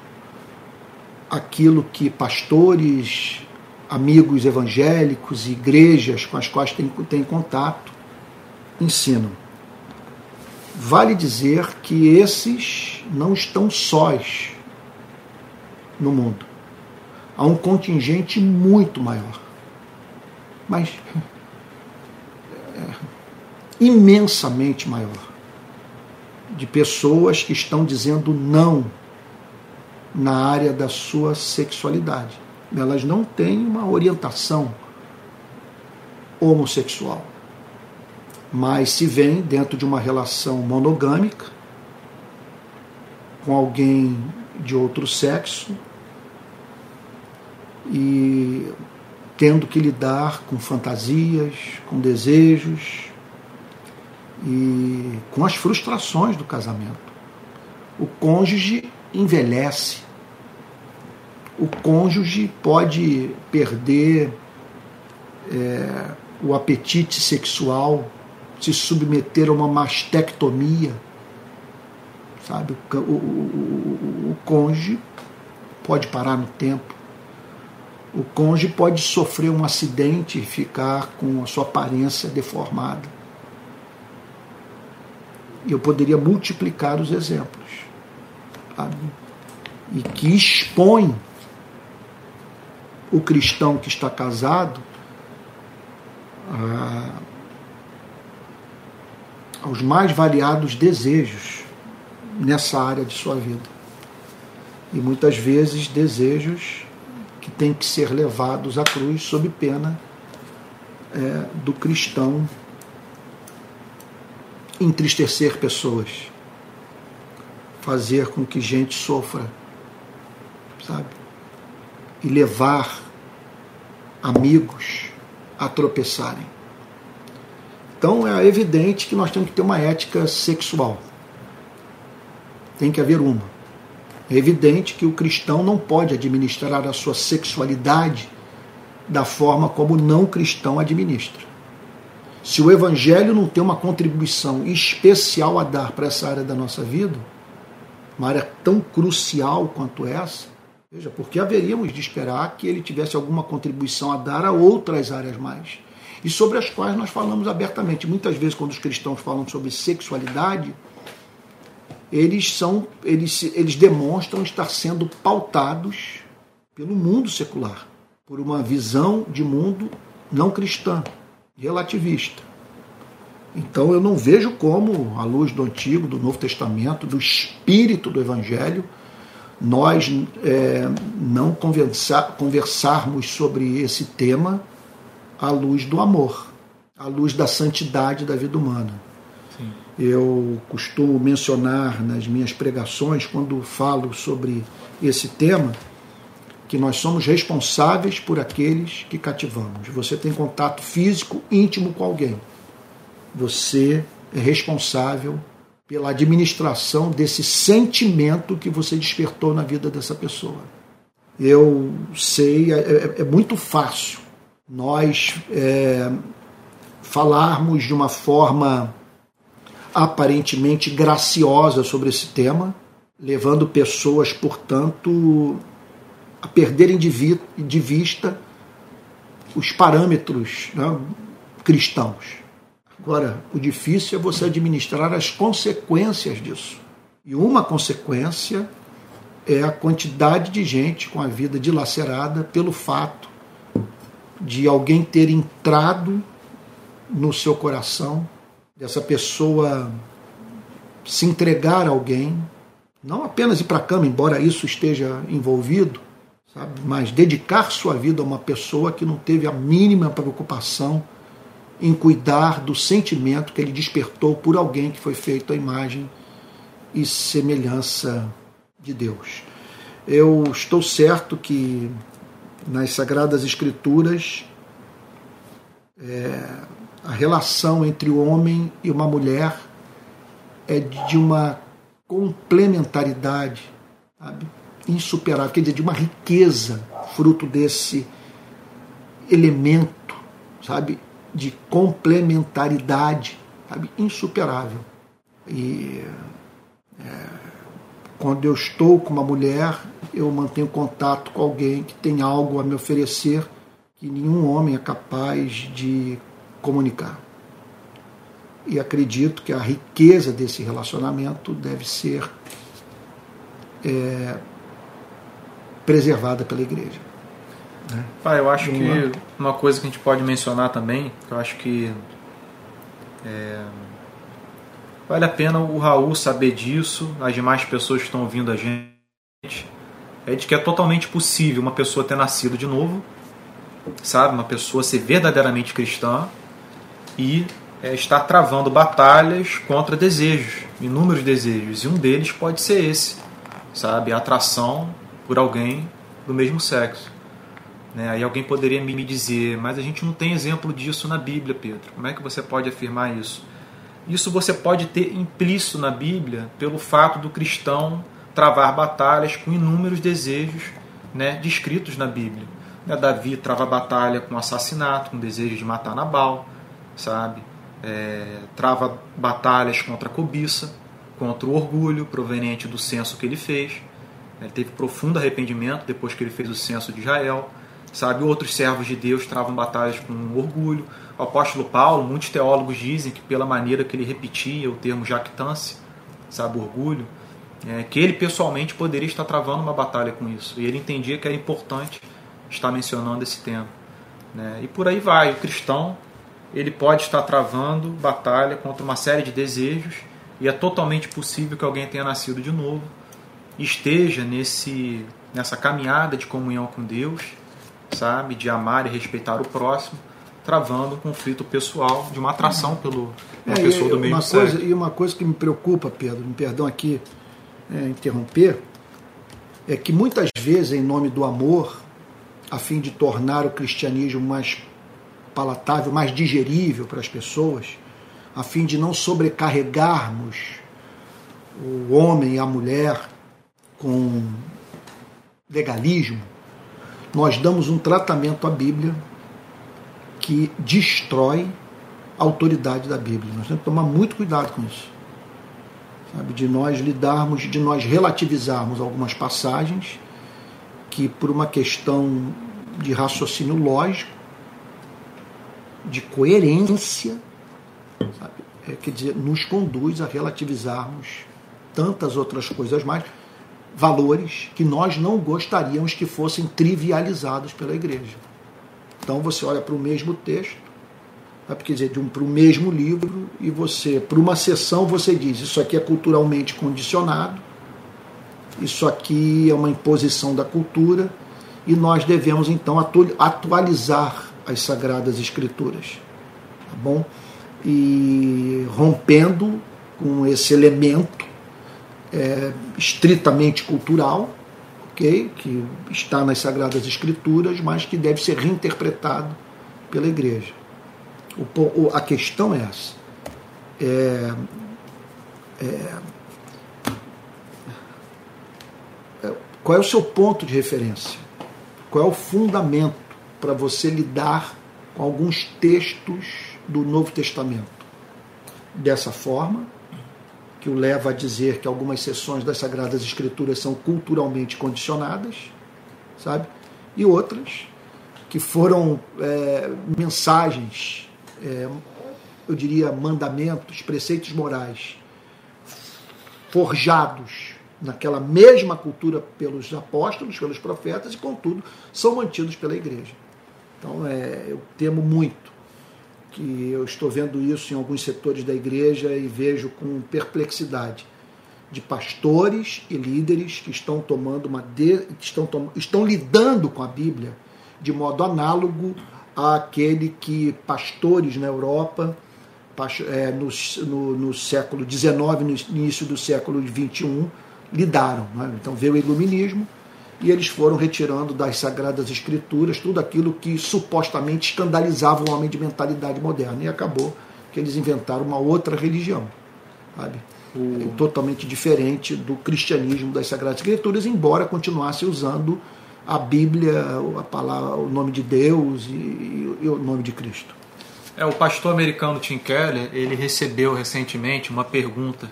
aquilo que pastores, amigos evangélicos, igrejas com as quais têm, têm contato ensinam. Vale dizer que esses não estão sós no mundo. Há um contingente muito maior. Mas é, imensamente maior de pessoas que estão dizendo não na área da sua sexualidade. Elas não têm uma orientação homossexual, mas se vêm dentro de uma relação monogâmica com alguém de outro sexo e tendo que lidar com fantasias, com desejos, e com as frustrações do casamento. O cônjuge envelhece, o cônjuge pode perder é, o apetite sexual, se submeter a uma mastectomia, sabe? O, o, o, o cônjuge pode parar no tempo. O cônjuge pode sofrer um acidente e ficar com a sua aparência deformada e eu poderia multiplicar os exemplos. Sabe? E que expõe o cristão que está casado a, aos mais variados desejos nessa área de sua vida. E muitas vezes desejos que têm que ser levados à cruz sob pena é, do cristão entristecer pessoas, fazer com que gente sofra, sabe? E levar amigos a tropeçarem. Então é evidente que nós temos que ter uma ética sexual. Tem que haver uma. É evidente que o cristão não pode administrar a sua sexualidade da forma como o não cristão administra. Se o Evangelho não tem uma contribuição especial a dar para essa área da nossa vida, uma área tão crucial quanto essa, veja, porque haveríamos de esperar que ele tivesse alguma contribuição a dar a outras áreas mais, e sobre as quais nós falamos abertamente. Muitas vezes, quando os cristãos falam sobre sexualidade, eles são, eles, eles demonstram estar sendo pautados pelo mundo secular, por uma visão de mundo não cristã relativista. Então eu não vejo como, à luz do Antigo, do Novo Testamento, do espírito do Evangelho, nós é, não conversar, conversarmos sobre esse tema à luz do amor, à luz da santidade da vida humana. Eu costumo mencionar nas minhas pregações, quando falo sobre esse tema, que nós somos responsáveis por aqueles que cativamos. Você tem contato físico íntimo com alguém. Você é responsável pela administração desse sentimento que você despertou na vida dessa pessoa. Eu sei, é, é, é muito fácil nós é, falarmos de uma forma aparentemente graciosa sobre esse tema, levando pessoas, portanto, a perderem de, vi de vista os parâmetros né, cristãos. Agora, o difícil é você administrar as consequências disso. E uma consequência é a quantidade de gente com a vida dilacerada pelo fato de alguém ter entrado no seu coração, dessa pessoa se entregar a alguém, não apenas ir para a cama, embora isso esteja envolvido, sabe? mas dedicar sua vida a uma pessoa que não teve a mínima preocupação em cuidar do sentimento que ele despertou por alguém que foi feito à imagem e semelhança de Deus. Eu estou certo que nas Sagradas Escrituras é, a relação entre o homem e uma mulher é de uma complementaridade sabe? insuperável, quer dizer, de uma riqueza fruto desse elemento, sabe, de complementaridade, sabe, insuperável. E é, quando eu estou com uma mulher, eu mantenho contato com alguém que tem algo a me oferecer que nenhum homem é capaz de comunicar. E acredito que a riqueza desse relacionamento deve ser é, preservada pela igreja. Né? Pai, eu acho que uma coisa que a gente pode mencionar também, eu acho que é, vale a pena o Raul saber disso, as demais pessoas que estão ouvindo a gente, é de que é totalmente possível uma pessoa ter nascido de novo, sabe? Uma pessoa ser verdadeiramente cristã e é, estar travando batalhas contra desejos, inúmeros desejos, e um deles pode ser esse, sabe? A atração por alguém do mesmo sexo. Né? Aí alguém poderia me dizer, mas a gente não tem exemplo disso na Bíblia, Pedro. Como é que você pode afirmar isso? Isso você pode ter implícito na Bíblia pelo fato do cristão travar batalhas com inúmeros desejos né, descritos na Bíblia. Né, Davi trava batalha com assassinato, com desejo de matar Nabal, sabe? É, trava batalhas contra a cobiça, contra o orgulho proveniente do censo que ele fez. Ele teve profundo arrependimento depois que ele fez o censo de Israel. Sabe, outros servos de Deus travam batalhas com orgulho. O apóstolo Paulo, muitos teólogos dizem que pela maneira que ele repetia o termo jactância, sabe, orgulho, é, que ele pessoalmente poderia estar travando uma batalha com isso. E ele entendia que era importante estar mencionando esse tema. Né? E por aí vai. O cristão ele pode estar travando batalha contra uma série de desejos e é totalmente possível que alguém tenha nascido de novo esteja nesse nessa caminhada de comunhão com Deus, sabe, de amar e respeitar o próximo, travando um conflito pessoal de uma atração pelo uma é, pessoa do mesmo uma coisa, E uma coisa que me preocupa, Pedro, me perdão aqui é, interromper, é que muitas vezes, em nome do amor, a fim de tornar o cristianismo mais palatável, mais digerível para as pessoas, a fim de não sobrecarregarmos o homem e a mulher com legalismo, nós damos um tratamento à Bíblia que destrói a autoridade da Bíblia. Nós temos que tomar muito cuidado com isso. Sabe, de nós lidarmos, de nós relativizarmos algumas passagens que por uma questão de raciocínio lógico, de coerência, sabe, é, quer dizer, nos conduz a relativizarmos tantas outras coisas mais valores que nós não gostaríamos que fossem trivializados pela igreja. Então você olha para o mesmo texto, né, quer dizer, um, para o mesmo livro, e você, para uma sessão, você diz: isso aqui é culturalmente condicionado, isso aqui é uma imposição da cultura, e nós devemos então atualizar as Sagradas Escrituras. Tá bom? E rompendo com esse elemento é, estritamente cultural, ok, que está nas Sagradas Escrituras, mas que deve ser reinterpretado pela Igreja. O, a questão é essa. É, é, é, qual é o seu ponto de referência? Qual é o fundamento para você lidar com alguns textos do Novo Testamento? Dessa forma, que o leva a dizer que algumas sessões das Sagradas Escrituras são culturalmente condicionadas, sabe? E outras que foram é, mensagens, é, eu diria mandamentos, preceitos morais forjados naquela mesma cultura pelos apóstolos, pelos profetas e, contudo, são mantidos pela igreja. Então, é, eu temo muito que eu estou vendo isso em alguns setores da igreja e vejo com perplexidade de pastores e líderes que estão tomando uma de, que estão, estão lidando com a Bíblia de modo análogo àquele que pastores na Europa é, no, no, no, século XIX, no início do século XXI, lidaram. Né? Então veio o iluminismo e eles foram retirando das sagradas escrituras tudo aquilo que supostamente escandalizava o homem de mentalidade moderna. E acabou que eles inventaram uma outra religião, sabe? O... Totalmente diferente do cristianismo das sagradas escrituras, embora continuasse usando a Bíblia, a palavra, o nome de Deus e, e o nome de Cristo. É, o pastor americano Tim Keller, ele recebeu recentemente uma pergunta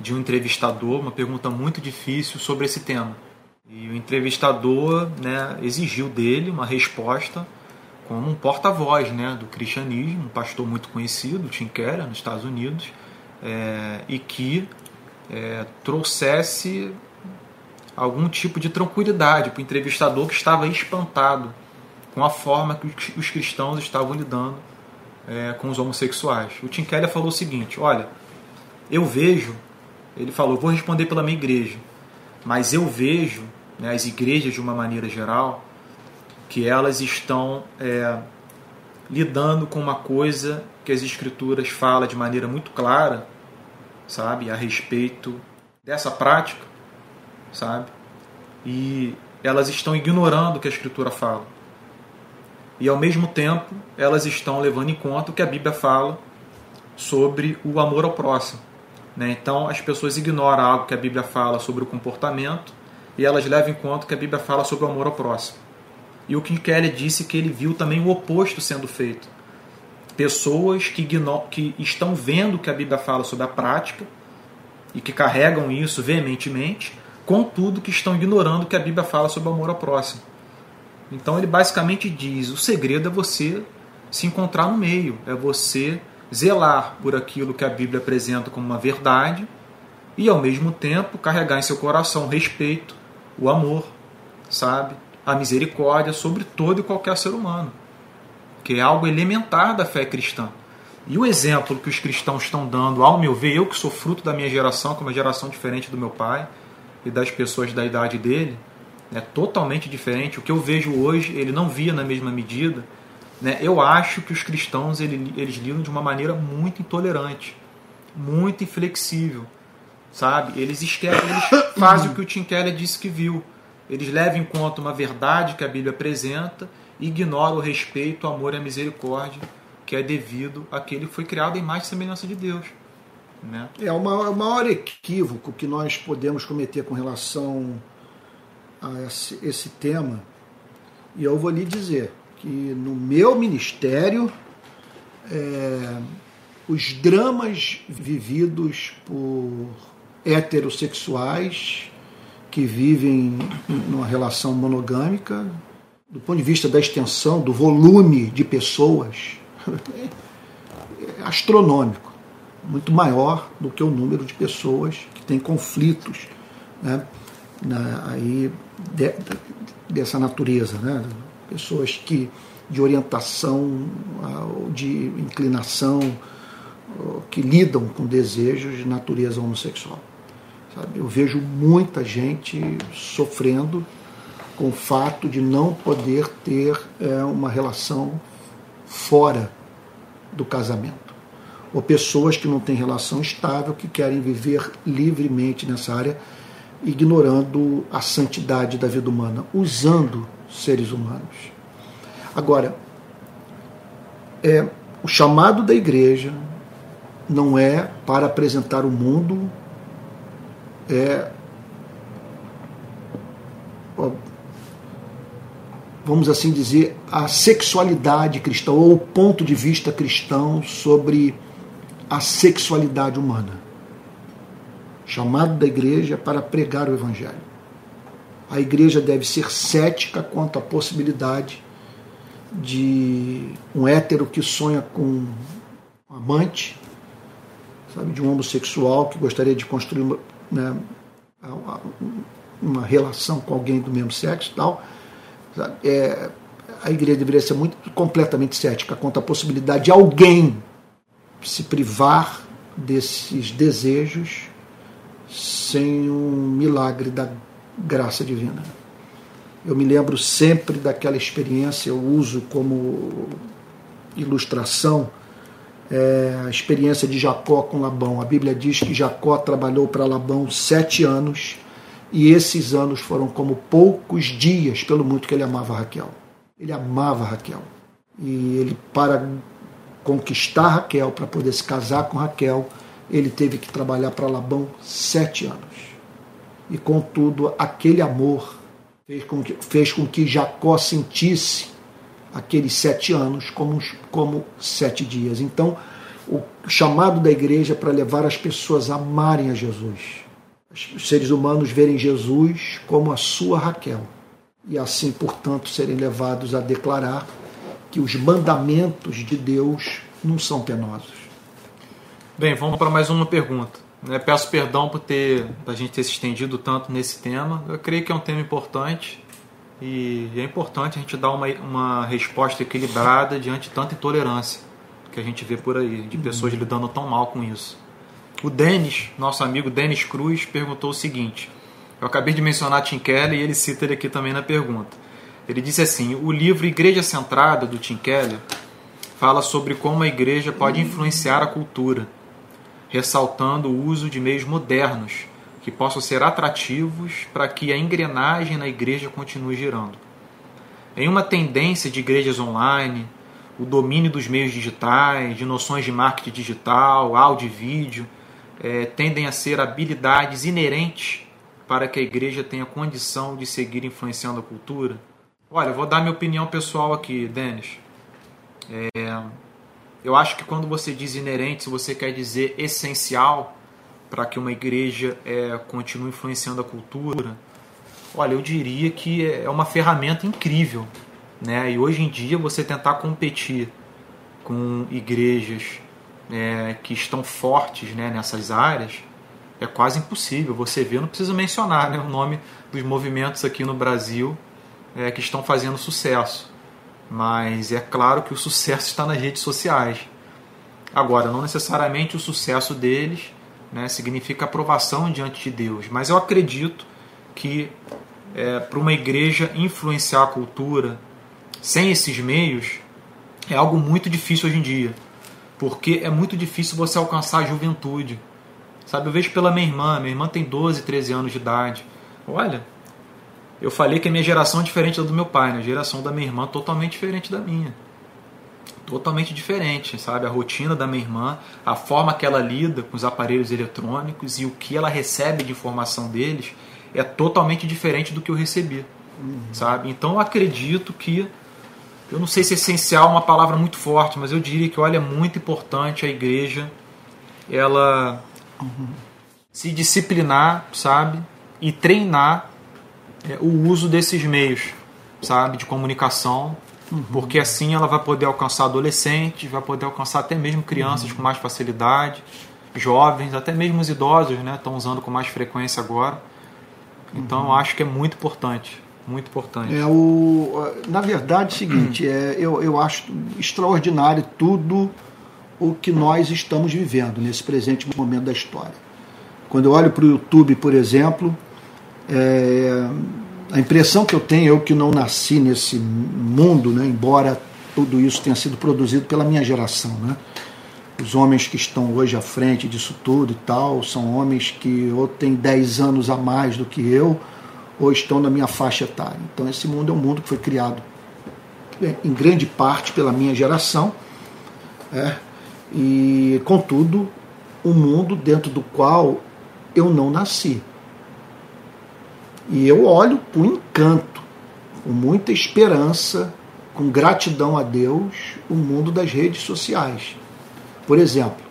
de um entrevistador, uma pergunta muito difícil sobre esse tema. E o entrevistador né, exigiu dele uma resposta como um porta-voz né, do cristianismo, um pastor muito conhecido, Tim Keller, nos Estados Unidos, é, e que é, trouxesse algum tipo de tranquilidade para o entrevistador que estava espantado com a forma que os cristãos estavam lidando é, com os homossexuais. O Tim Keller falou o seguinte: olha, eu vejo, ele falou, vou responder pela minha igreja, mas eu vejo né, as igrejas de uma maneira geral que elas estão é, lidando com uma coisa que as escrituras falam de maneira muito clara, sabe, a respeito dessa prática, sabe, e elas estão ignorando o que a escritura fala e ao mesmo tempo elas estão levando em conta o que a Bíblia fala sobre o amor ao próximo. Né? Então as pessoas ignoram algo que a Bíblia fala sobre o comportamento e elas levam em conta que a Bíblia fala sobre o amor ao próximo. E o Kim Kelly disse que ele viu também o oposto sendo feito. Pessoas que, que estão vendo que a Bíblia fala sobre a prática e que carregam isso veementemente, contudo que estão ignorando que a Bíblia fala sobre o amor ao próximo. Então ele basicamente diz: o segredo é você se encontrar no meio, é você zelar por aquilo que a Bíblia apresenta como uma verdade e ao mesmo tempo carregar em seu coração respeito, o amor, sabe? A misericórdia sobre todo e qualquer ser humano, que é algo elementar da fé cristã. E o exemplo que os cristãos estão dando, ao meu ver, eu que sou fruto da minha geração, que é uma geração diferente do meu pai e das pessoas da idade dele, é totalmente diferente. O que eu vejo hoje, ele não via na mesma medida. Né? Eu acho que os cristãos ele, eles lidam de uma maneira muito intolerante, muito inflexível, sabe? Eles esquecem, eles fazem o que o Tim Keller disse que viu. Eles levam em conta uma verdade que a Bíblia apresenta e ignoram o respeito, o amor e a misericórdia que é devido a que foi criado em mais semelhança de Deus. Né? É o maior equívoco que nós podemos cometer com relação a esse, esse tema e eu vou lhe dizer que no meu ministério é, os dramas vividos por heterossexuais que vivem numa relação monogâmica, do ponto de vista da extensão, do volume de pessoas, é astronômico, muito maior do que o número de pessoas que têm conflitos né, na, aí de, dessa natureza, né? pessoas que de orientação, de inclinação, que lidam com desejos de natureza homossexual. Sabe? Eu vejo muita gente sofrendo com o fato de não poder ter é, uma relação fora do casamento. Ou pessoas que não têm relação estável, que querem viver livremente nessa área ignorando a santidade da vida humana, usando seres humanos. Agora, é, o chamado da igreja não é para apresentar o mundo é, vamos assim dizer, a sexualidade cristã ou o ponto de vista cristão sobre a sexualidade humana. Chamado da igreja para pregar o evangelho. A igreja deve ser cética quanto à possibilidade de um hétero que sonha com um amante, sabe, de um homossexual que gostaria de construir né, uma relação com alguém do mesmo sexo tal. É, a igreja deveria ser muito completamente cética quanto à possibilidade de alguém se privar desses desejos sem um milagre da graça divina. Eu me lembro sempre daquela experiência, eu uso como ilustração é, a experiência de Jacó com Labão. A Bíblia diz que Jacó trabalhou para Labão sete anos e esses anos foram como poucos dias, pelo muito que ele amava Raquel. Ele amava Raquel. E ele, para conquistar Raquel, para poder se casar com Raquel, ele teve que trabalhar para Labão sete anos. E contudo, aquele amor fez com que, fez com que Jacó sentisse aqueles sete anos como, como sete dias. Então, o chamado da igreja é para levar as pessoas a amarem a Jesus os seres humanos verem Jesus como a sua Raquel e assim, portanto, serem levados a declarar que os mandamentos de Deus não são penosos. Bem, vamos para mais uma pergunta. Né? Peço perdão por ter a gente ter se estendido tanto nesse tema. Eu creio que é um tema importante e é importante a gente dar uma, uma resposta equilibrada diante de tanta intolerância que a gente vê por aí, de pessoas uhum. lidando tão mal com isso. O Denis, nosso amigo Denis Cruz, perguntou o seguinte: eu acabei de mencionar Tim Keller e ele cita ele aqui também na pergunta. Ele disse assim: o livro Igreja Centrada do Tim Keller fala sobre como a igreja pode influenciar a cultura, ressaltando o uso de meios modernos que possam ser atrativos para que a engrenagem na igreja continue girando. Em uma tendência de igrejas online, o domínio dos meios digitais, de noções de marketing digital, áudio e vídeo, é, tendem a ser habilidades inerentes para que a igreja tenha condição de seguir influenciando a cultura? Olha, vou dar minha opinião pessoal aqui, Denis. É, eu acho que quando você diz inerente, você quer dizer essencial para que uma igreja é, continue influenciando a cultura, olha, eu diria que é uma ferramenta incrível. Né? E hoje em dia você tentar competir com igrejas é, que estão fortes né, nessas áreas, é quase impossível. Você vê, não precisa mencionar né, o nome dos movimentos aqui no Brasil é, que estão fazendo sucesso. Mas é claro que o sucesso está nas redes sociais. Agora, não necessariamente o sucesso deles né, significa aprovação diante de Deus, mas eu acredito que é, para uma igreja influenciar a cultura sem esses meios é algo muito difícil hoje em dia porque é muito difícil você alcançar a juventude. Sabe, eu vejo pela minha irmã, minha irmã tem 12, 13 anos de idade. Olha, eu falei que a minha geração é diferente da do meu pai, né? a geração da minha irmã é totalmente diferente da minha. Totalmente diferente, sabe? A rotina da minha irmã, a forma que ela lida com os aparelhos eletrônicos e o que ela recebe de informação deles é totalmente diferente do que eu recebi, uhum. sabe? Então eu acredito que eu não sei se essencial é uma palavra muito forte, mas eu diria que olha, é muito importante a igreja ela uhum. se disciplinar, sabe? E treinar é, o uso desses meios, sabe? De comunicação, uhum. porque assim ela vai poder alcançar adolescentes, vai poder alcançar até mesmo crianças uhum. com mais facilidade, jovens, até mesmo os idosos, né? Estão usando com mais frequência agora. Então eu acho que é muito importante muito importante. É o, na verdade, é o seguinte, é, eu, eu acho extraordinário tudo o que nós estamos vivendo nesse presente momento da história. Quando eu olho para o YouTube, por exemplo, é, a impressão que eu tenho, eu que não nasci nesse mundo, né, embora tudo isso tenha sido produzido pela minha geração, né? Os homens que estão hoje à frente disso tudo e tal, são homens que ou têm 10 anos a mais do que eu, ou estão na minha faixa etária. Então, esse mundo é um mundo que foi criado em grande parte pela minha geração, é, e contudo, um mundo dentro do qual eu não nasci. E eu olho com encanto, com muita esperança, com gratidão a Deus, o mundo das redes sociais. Por exemplo,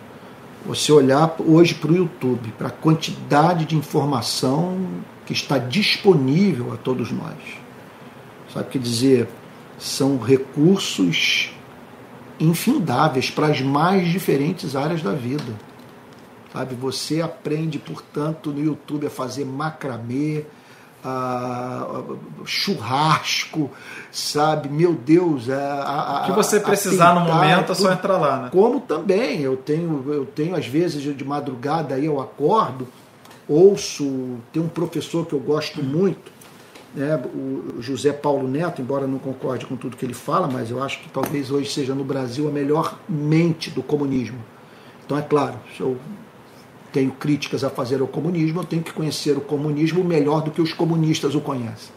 você olhar hoje para o YouTube, para a quantidade de informação que está disponível a todos nós. Sabe o que dizer? São recursos infindáveis para as mais diferentes áreas da vida. Sabe, você aprende, portanto, no YouTube a fazer macramê, a, churrasco, sabe? Meu Deus, a, o que você precisar no momento é só entrar lá, né? Como também, eu tenho, eu tenho às vezes de madrugada aí eu acordo, ouço, tem um professor que eu gosto muito, né, o José Paulo Neto, embora não concorde com tudo que ele fala, mas eu acho que talvez hoje seja no Brasil a melhor mente do comunismo. Então é claro, se eu tenho críticas a fazer ao comunismo, eu tenho que conhecer o comunismo melhor do que os comunistas o conhecem.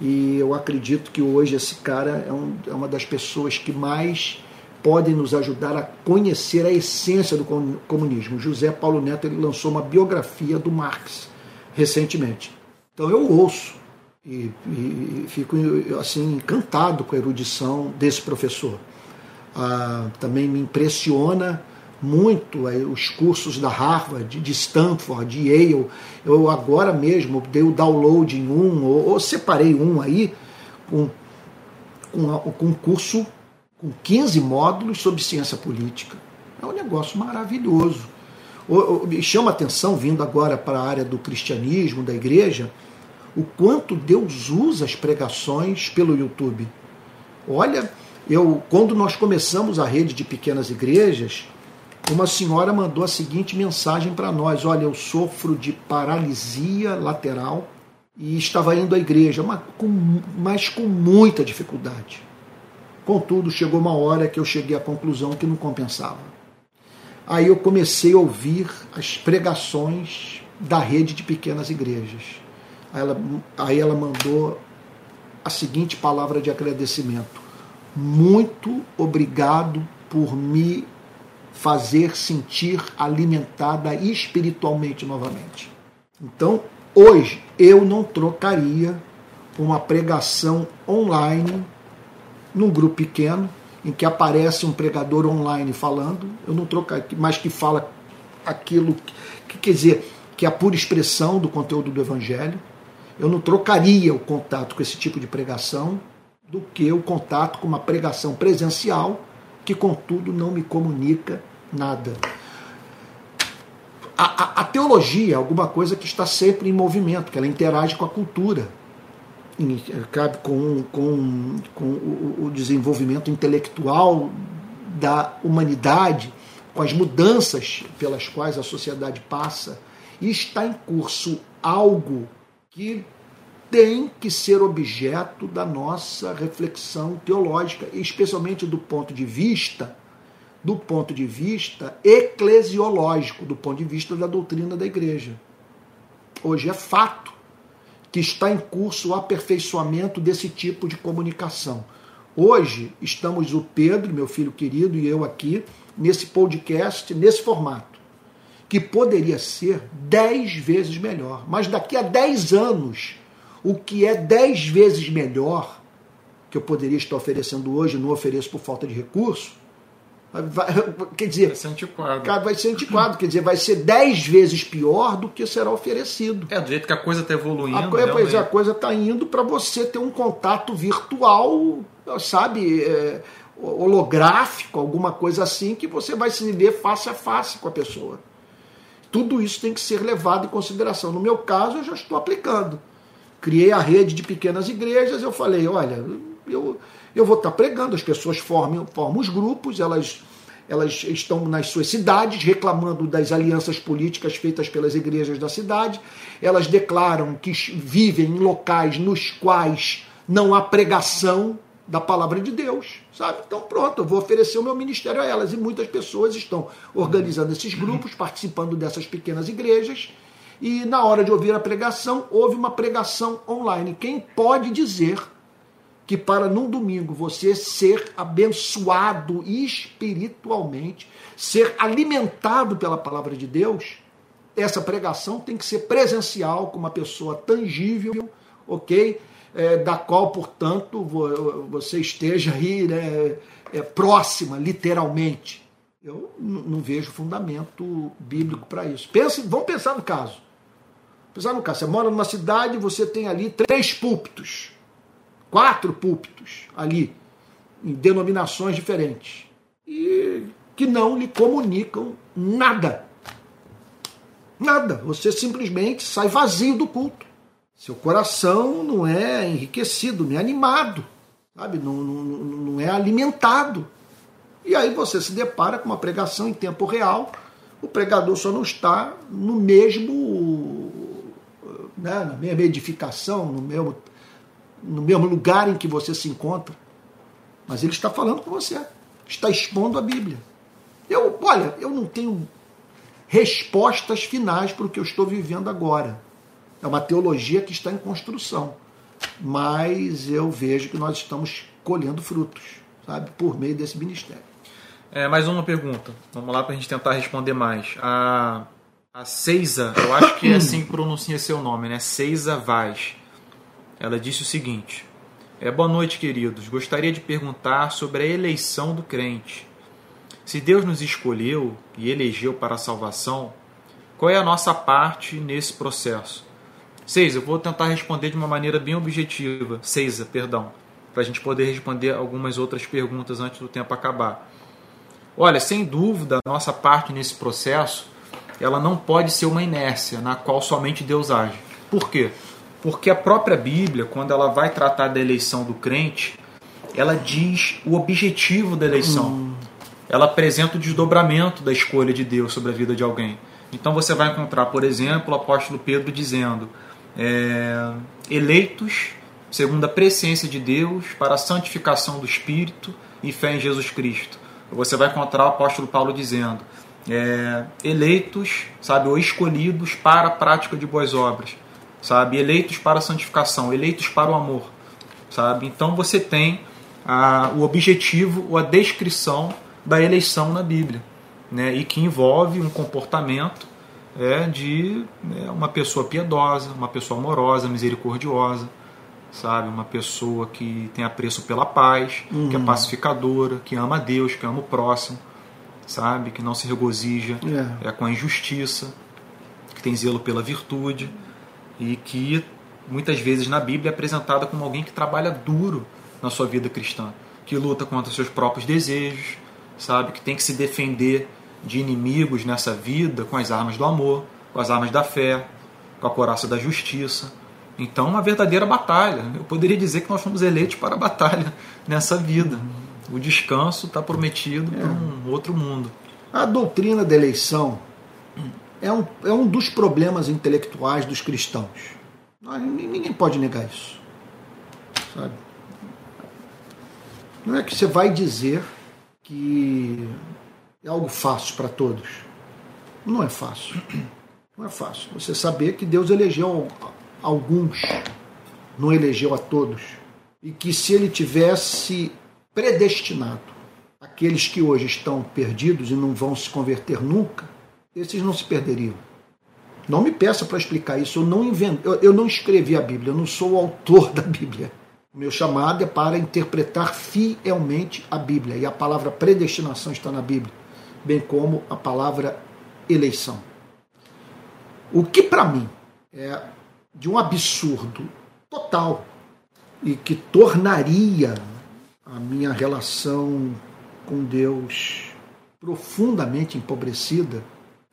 E eu acredito que hoje esse cara é, um, é uma das pessoas que mais podem nos ajudar a conhecer a essência do comunismo. José Paulo Neto ele lançou uma biografia do Marx recentemente. Então eu ouço e, e fico assim encantado com a erudição desse professor. Ah, também me impressiona muito os cursos da Harvard, de Stanford, de Yale. Eu agora mesmo dei o download em um, ou, ou separei um aí, com, com, com um curso com 15 módulos sobre ciência política. É um negócio maravilhoso. Me chama atenção, vindo agora para a área do cristianismo, da igreja, o quanto Deus usa as pregações pelo YouTube. Olha, eu quando nós começamos a rede de pequenas igrejas, uma senhora mandou a seguinte mensagem para nós: Olha, eu sofro de paralisia lateral e estava indo à igreja, mas com, mas com muita dificuldade. Contudo, chegou uma hora que eu cheguei à conclusão que não compensava. Aí eu comecei a ouvir as pregações da rede de pequenas igrejas. Aí ela, aí ela mandou a seguinte palavra de agradecimento: Muito obrigado por me fazer sentir alimentada espiritualmente novamente. Então, hoje, eu não trocaria uma pregação online num grupo pequeno, em que aparece um pregador online falando, eu não trocaria, mas que fala aquilo que quer dizer que é a pura expressão do conteúdo do evangelho. Eu não trocaria o contato com esse tipo de pregação do que o contato com uma pregação presencial que, contudo, não me comunica nada. A, a, a, teologia é alguma coisa que está sempre em movimento, que ela interage com a cultura, cabe com, com, com o, desenvolvimento intelectual da humanidade, com as mudanças pelas quais a sociedade passa, e está em curso algo que tem que ser objeto da nossa reflexão teológica, especialmente do ponto de vista do ponto de vista eclesiológico, do ponto de vista da doutrina da igreja. Hoje é fato que está em curso o aperfeiçoamento desse tipo de comunicação. Hoje estamos o Pedro, meu filho querido, e eu aqui nesse podcast, nesse formato, que poderia ser dez vezes melhor. Mas daqui a dez anos, o que é dez vezes melhor, que eu poderia estar oferecendo hoje, não ofereço por falta de recurso, Vai, quer dizer, vai ser antiquado. Vai ser antiquado, quer dizer, vai ser dez vezes pior do que será oferecido. É, do jeito que a coisa está evoluindo. A, pois é, a coisa está indo para você ter um contato virtual, sabe, é, holográfico, alguma coisa assim, que você vai se ver face a face com a pessoa. Tudo isso tem que ser levado em consideração. No meu caso, eu já estou aplicando. Criei a rede de pequenas igrejas, eu falei, olha, eu eu vou estar pregando, as pessoas formam, formam os grupos, elas, elas estão nas suas cidades reclamando das alianças políticas feitas pelas igrejas da cidade, elas declaram que vivem em locais nos quais não há pregação da palavra de Deus, sabe? Então pronto, eu vou oferecer o meu ministério a elas. E muitas pessoas estão organizando esses grupos, participando dessas pequenas igrejas e na hora de ouvir a pregação, houve uma pregação online. Quem pode dizer que para num domingo você ser abençoado espiritualmente, ser alimentado pela palavra de Deus, essa pregação tem que ser presencial, com uma pessoa tangível, ok? É, da qual, portanto, você esteja aí né, é, próxima, literalmente. Eu não vejo fundamento bíblico para isso. Pense, vamos pensar no caso. Pensar no caso. Você mora numa cidade, você tem ali três púlpitos, quatro púlpitos ali, em denominações diferentes, e que não lhe comunicam nada. Nada. Você simplesmente sai vazio do culto. Seu coração não é enriquecido, não é animado, sabe? Não, não, não é alimentado. E aí você se depara com uma pregação em tempo real. O pregador só não está no mesmo, né, na mesma edificação, no mesmo, no mesmo lugar em que você se encontra. Mas ele está falando com você, está expondo a Bíblia. Eu, olha, eu não tenho respostas finais para o que eu estou vivendo agora. É uma teologia que está em construção. Mas eu vejo que nós estamos colhendo frutos, sabe, por meio desse ministério. É, mais uma pergunta. Vamos lá para a gente tentar responder mais. A, a Seiza, eu acho que é assim que pronuncia seu nome, né? Seiza Vaz. Ela disse o seguinte: é, Boa noite, queridos. Gostaria de perguntar sobre a eleição do crente. Se Deus nos escolheu e elegeu para a salvação, qual é a nossa parte nesse processo? Seis, eu vou tentar responder de uma maneira bem objetiva. Seisa, perdão. Para a gente poder responder algumas outras perguntas antes do tempo acabar. Olha, sem dúvida, a nossa parte nesse processo ela não pode ser uma inércia na qual somente Deus age. Por quê? Porque a própria Bíblia, quando ela vai tratar da eleição do crente, ela diz o objetivo da eleição. Hum ela apresenta o desdobramento da escolha de Deus sobre a vida de alguém. Então você vai encontrar, por exemplo, o apóstolo Pedro dizendo: é, eleitos segundo a presciência de Deus para a santificação do Espírito e fé em Jesus Cristo. Você vai encontrar o apóstolo Paulo dizendo: é, eleitos, sabe, ou escolhidos para a prática de boas obras, sabe, eleitos para a santificação, eleitos para o amor, sabe. Então você tem a, o objetivo ou a descrição da eleição na Bíblia, né? e que envolve um comportamento é, de é, uma pessoa piedosa, uma pessoa amorosa, misericordiosa, sabe? Uma pessoa que tem apreço pela paz, uhum. que é uhum. pacificadora, que ama a Deus, que ama o próximo, sabe? Que não se regozija é. é com a injustiça, que tem zelo pela virtude e que muitas vezes na Bíblia é apresentada como alguém que trabalha duro na sua vida cristã, que luta contra seus próprios desejos, sabe? Que tem que se defender de inimigos nessa vida com as armas do amor, com as armas da fé, com a coraça da justiça. Então, uma verdadeira batalha. Eu poderia dizer que nós fomos eleitos para a batalha nessa vida. O descanso está prometido é. para um outro mundo. A doutrina da eleição é um, é um dos problemas intelectuais dos cristãos. Ninguém pode negar isso. Sabe? Não é que você vai dizer que é algo fácil para todos. Não é fácil. Não é fácil. Você saber que Deus elegeu alguns, não elegeu a todos. E que se ele tivesse predestinado aqueles que hoje estão perdidos e não vão se converter nunca, esses não se perderiam. Não me peça para explicar isso. Eu não invento, eu, eu não escrevi a Bíblia, eu não sou o autor da Bíblia. O meu chamado é para interpretar fielmente a Bíblia. E a palavra predestinação está na Bíblia, bem como a palavra eleição. O que para mim é de um absurdo total e que tornaria a minha relação com Deus profundamente empobrecida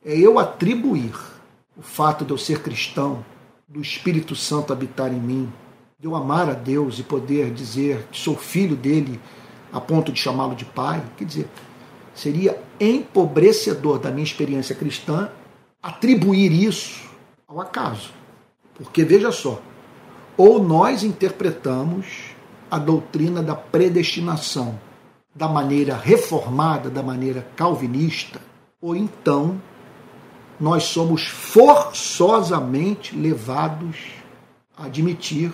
é eu atribuir o fato de eu ser cristão, do Espírito Santo habitar em mim, de eu amar a Deus e poder dizer que sou filho dele a ponto de chamá-lo de pai, quer dizer, seria empobrecedor da minha experiência cristã atribuir isso ao acaso. Porque veja só, ou nós interpretamos a doutrina da predestinação da maneira reformada, da maneira calvinista, ou então nós somos forçosamente levados a admitir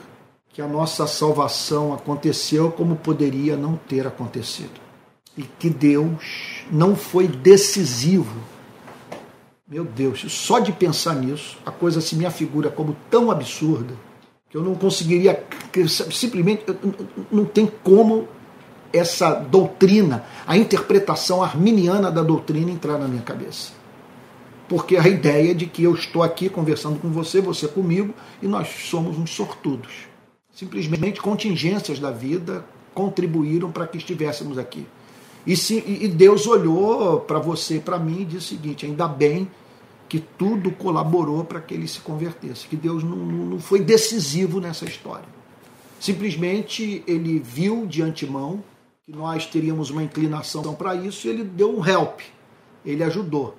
que a nossa salvação aconteceu como poderia não ter acontecido. E que Deus não foi decisivo Meu Deus, só de pensar nisso, a coisa se me afigura como tão absurda que eu não conseguiria, simplesmente, não tem como essa doutrina, a interpretação arminiana da doutrina entrar na minha cabeça. Porque a ideia de que eu estou aqui conversando com você, você comigo, e nós somos uns sortudos. Simplesmente contingências da vida contribuíram para que estivéssemos aqui. E, se, e Deus olhou para você e para mim e disse o seguinte: ainda bem que tudo colaborou para que ele se convertesse, que Deus não, não foi decisivo nessa história. Simplesmente ele viu de antemão que nós teríamos uma inclinação para isso e ele deu um help, ele ajudou.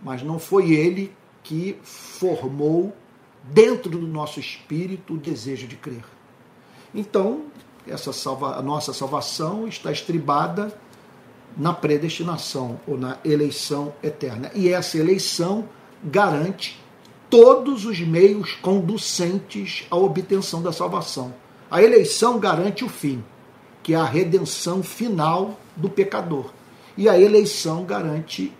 Mas não foi ele que formou dentro do nosso espírito o desejo de crer. Então, essa salva, a nossa salvação está estribada na predestinação ou na eleição eterna. E essa eleição garante todos os meios conducentes à obtenção da salvação. A eleição garante o fim, que é a redenção final do pecador. E a eleição garante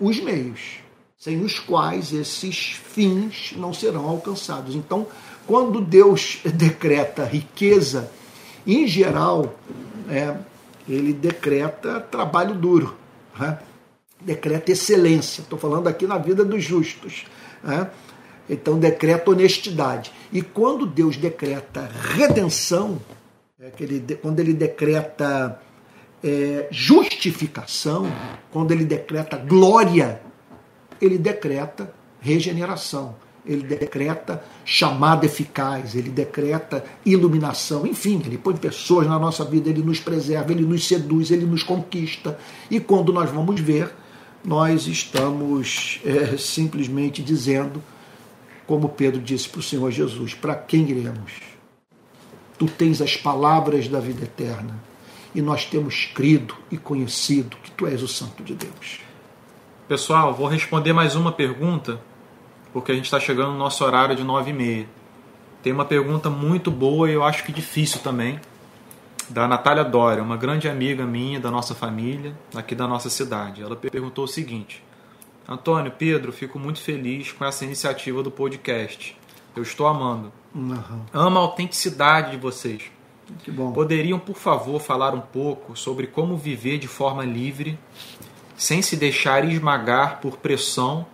os meios, sem os quais esses fins não serão alcançados. Então, quando Deus decreta riqueza, em geral, é, ele decreta trabalho duro. Né? Decreta excelência. Estou falando aqui na vida dos justos. Né? Então decreta honestidade. E quando Deus decreta redenção, é ele, quando ele decreta é, justificação, quando ele decreta glória, ele decreta regeneração, ele decreta chamada eficaz, ele decreta iluminação, enfim, ele põe pessoas na nossa vida, ele nos preserva, ele nos seduz, ele nos conquista. E quando nós vamos ver, nós estamos é, simplesmente dizendo, como Pedro disse para o Senhor Jesus: para quem iremos? Tu tens as palavras da vida eterna, e nós temos crido e conhecido que tu és o Santo de Deus. Pessoal, vou responder mais uma pergunta, porque a gente está chegando no nosso horário de nove e meia. Tem uma pergunta muito boa e eu acho que difícil também da Natália Dória, uma grande amiga minha da nossa família, aqui da nossa cidade. Ela perguntou o seguinte: Antônio, Pedro, fico muito feliz com essa iniciativa do podcast. Eu estou amando. Uhum. Amo a autenticidade de vocês. Que bom. Poderiam, por favor, falar um pouco sobre como viver de forma livre, sem se deixar esmagar por pressão,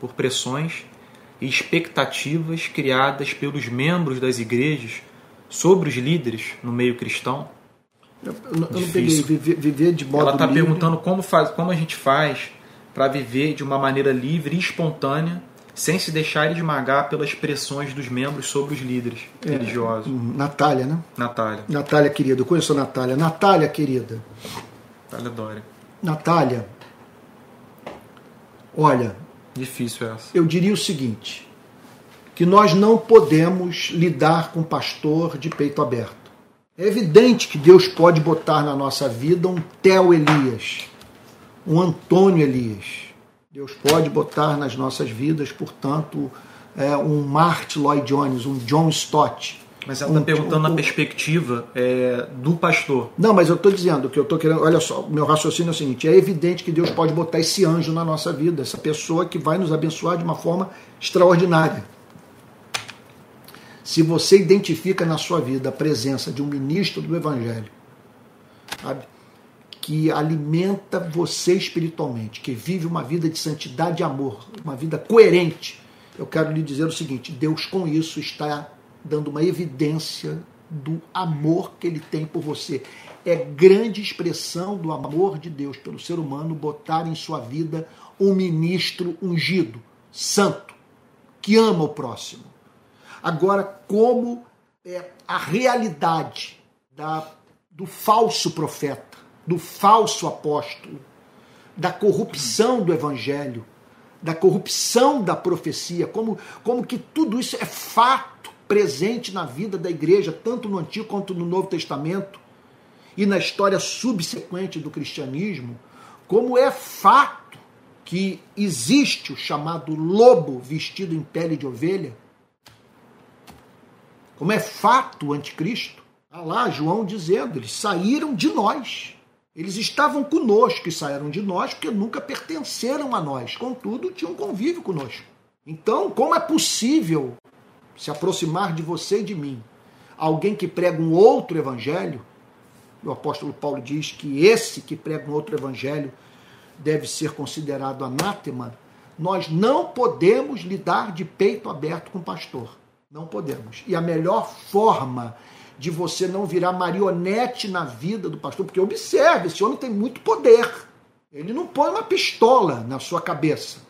por pressões e expectativas criadas pelos membros das igrejas sobre os líderes no meio cristão? Eu, eu não peguei viver, viver, de modo Ela está perguntando como, faz, como a gente faz para viver de uma maneira livre e espontânea, sem se deixar esmagar pelas pressões dos membros sobre os líderes é, religiosos. Hum, Natália, né? Natália. Natália, querida. Eu conheço a Natália. Natália, querida. Natália Dória. Natália, olha. Difícil essa. Eu diria o seguinte: que nós não podemos lidar com pastor de peito aberto. É evidente que Deus pode botar na nossa vida um Theo Elias, um Antônio Elias. Deus pode botar nas nossas vidas, portanto, é, um Martin Lloyd Jones, um John Stott. Mas ela está um, perguntando um, na perspectiva é, do pastor. Não, mas eu estou dizendo que eu estou querendo. Olha só, meu raciocínio é o seguinte: é evidente que Deus pode botar esse anjo na nossa vida, essa pessoa que vai nos abençoar de uma forma extraordinária. Se você identifica na sua vida a presença de um ministro do Evangelho, sabe? que alimenta você espiritualmente, que vive uma vida de santidade e amor, uma vida coerente, eu quero lhe dizer o seguinte: Deus com isso está dando uma evidência do amor que ele tem por você. É grande expressão do amor de Deus pelo ser humano botar em sua vida um ministro ungido, santo, que ama o próximo Agora, como é a realidade da, do falso profeta, do falso apóstolo, da corrupção do evangelho, da corrupção da profecia, como, como que tudo isso é fato presente na vida da igreja, tanto no Antigo quanto no Novo Testamento, e na história subsequente do cristianismo, como é fato que existe o chamado lobo vestido em pele de ovelha, como é fato o anticristo. Está lá João dizendo, eles saíram de nós. Eles estavam conosco e saíram de nós porque nunca pertenceram a nós. Contudo, tinham convívio conosco. Então, como é possível se aproximar de você e de mim alguém que prega um outro evangelho? O apóstolo Paulo diz que esse que prega um outro evangelho deve ser considerado anátema. Nós não podemos lidar de peito aberto com o pastor. Não podemos. E a melhor forma de você não virar marionete na vida do pastor, porque observe, esse homem tem muito poder. Ele não põe uma pistola na sua cabeça,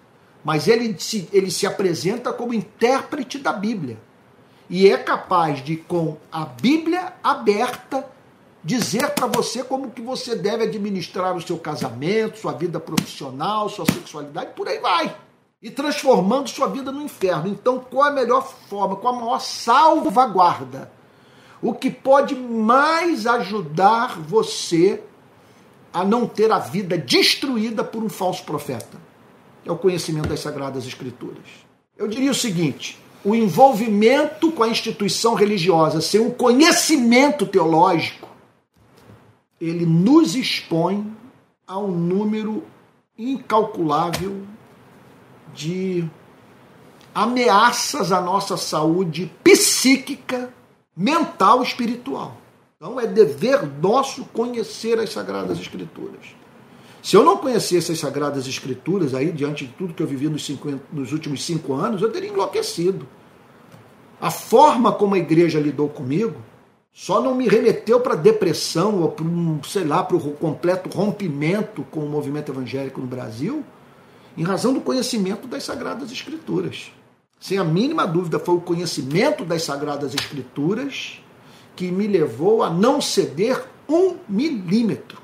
mas ele se, ele se apresenta como intérprete da Bíblia. E é capaz de, com a Bíblia aberta, dizer para você como que você deve administrar o seu casamento, sua vida profissional, sua sexualidade, por aí vai. E transformando sua vida no inferno. Então, qual a melhor forma, qual a maior salvaguarda? O que pode mais ajudar você a não ter a vida destruída por um falso profeta? É o conhecimento das Sagradas Escrituras. Eu diria o seguinte: o envolvimento com a instituição religiosa sem um conhecimento teológico, ele nos expõe a um número incalculável de ameaças à nossa saúde psíquica mental espiritual. Então é dever nosso conhecer as Sagradas Escrituras. Se eu não conhecesse as Sagradas Escrituras, aí, diante de tudo que eu vivi nos, cinco, nos últimos cinco anos, eu teria enlouquecido. A forma como a igreja lidou comigo só não me remeteu para depressão ou para um, sei lá, para o completo rompimento com o movimento evangélico no Brasil, em razão do conhecimento das Sagradas Escrituras. Sem a mínima dúvida, foi o conhecimento das Sagradas Escrituras que me levou a não ceder um milímetro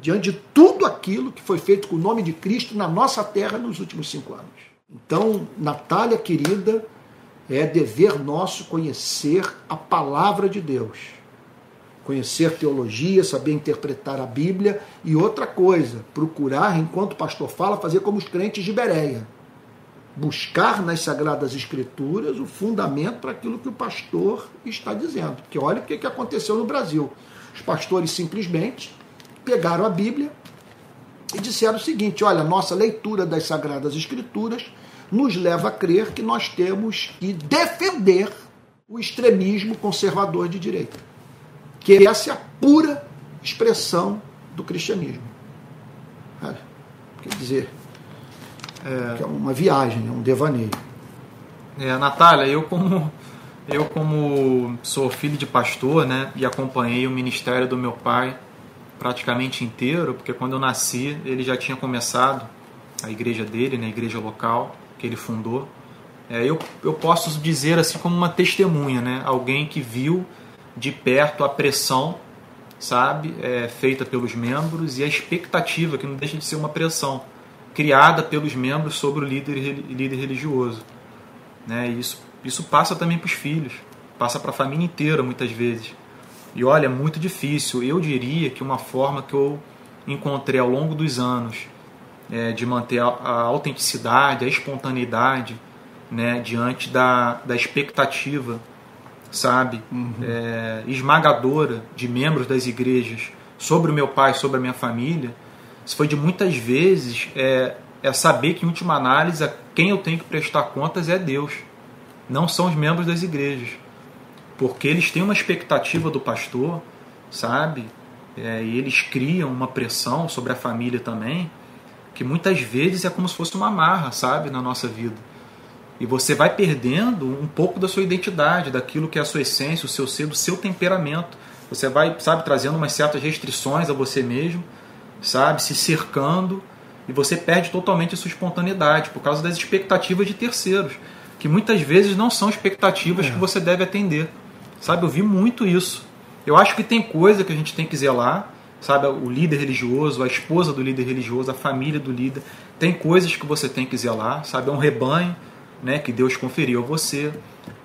diante de tudo aquilo que foi feito com o nome de Cristo na nossa terra nos últimos cinco anos. Então, Natália querida, é dever nosso conhecer a palavra de Deus, conhecer teologia, saber interpretar a Bíblia e outra coisa, procurar, enquanto o pastor fala, fazer como os crentes de Bereia buscar nas Sagradas Escrituras o fundamento para aquilo que o pastor está dizendo. Porque olha o que aconteceu no Brasil. Os pastores simplesmente pegaram a Bíblia e disseram o seguinte: olha, nossa leitura das Sagradas Escrituras nos leva a crer que nós temos que defender o extremismo conservador de direita. Que essa é a pura expressão do cristianismo. Quer dizer, é, é uma viagem, é um devaneio. É, Natália, eu como eu como sou filho de pastor, né, e acompanhei o ministério do meu pai praticamente inteiro, porque quando eu nasci ele já tinha começado a igreja dele, né, a igreja local que ele fundou. É, eu, eu posso dizer assim como uma testemunha, né, alguém que viu de perto a pressão, sabe, é, feita pelos membros e a expectativa que não deixa de ser uma pressão criada pelos membros sobre o líder, líder religioso. Né? isso, isso passa também para os filhos, passa para a família inteira muitas vezes. E olha, é muito difícil. Eu diria que uma forma que eu encontrei ao longo dos anos é, de manter a, a, autenticidade, a espontaneidade né, diante da, da expectativa, sabe, uhum. é, esmagadora de membros das igrejas sobre o meu pai, sobre a minha família, isso foi de muitas vezes é, é saber que, em última análise, a quem eu tenho que prestar contas é Deus, não são os membros das igrejas. Porque eles têm uma expectativa do pastor, sabe? É, e eles criam uma pressão sobre a família também, que muitas vezes é como se fosse uma marra, sabe, na nossa vida. E você vai perdendo um pouco da sua identidade, daquilo que é a sua essência, o seu ser, do seu temperamento. Você vai, sabe, trazendo umas certas restrições a você mesmo sabe? Se cercando e você perde totalmente a sua espontaneidade por causa das expectativas de terceiros, que muitas vezes não são expectativas é. que você deve atender. Sabe? Eu vi muito isso. Eu acho que tem coisa que a gente tem que zelar, sabe? O líder religioso, a esposa do líder religioso, a família do líder. Tem coisas que você tem que zelar, sabe? É um rebanho né, que Deus conferiu a você.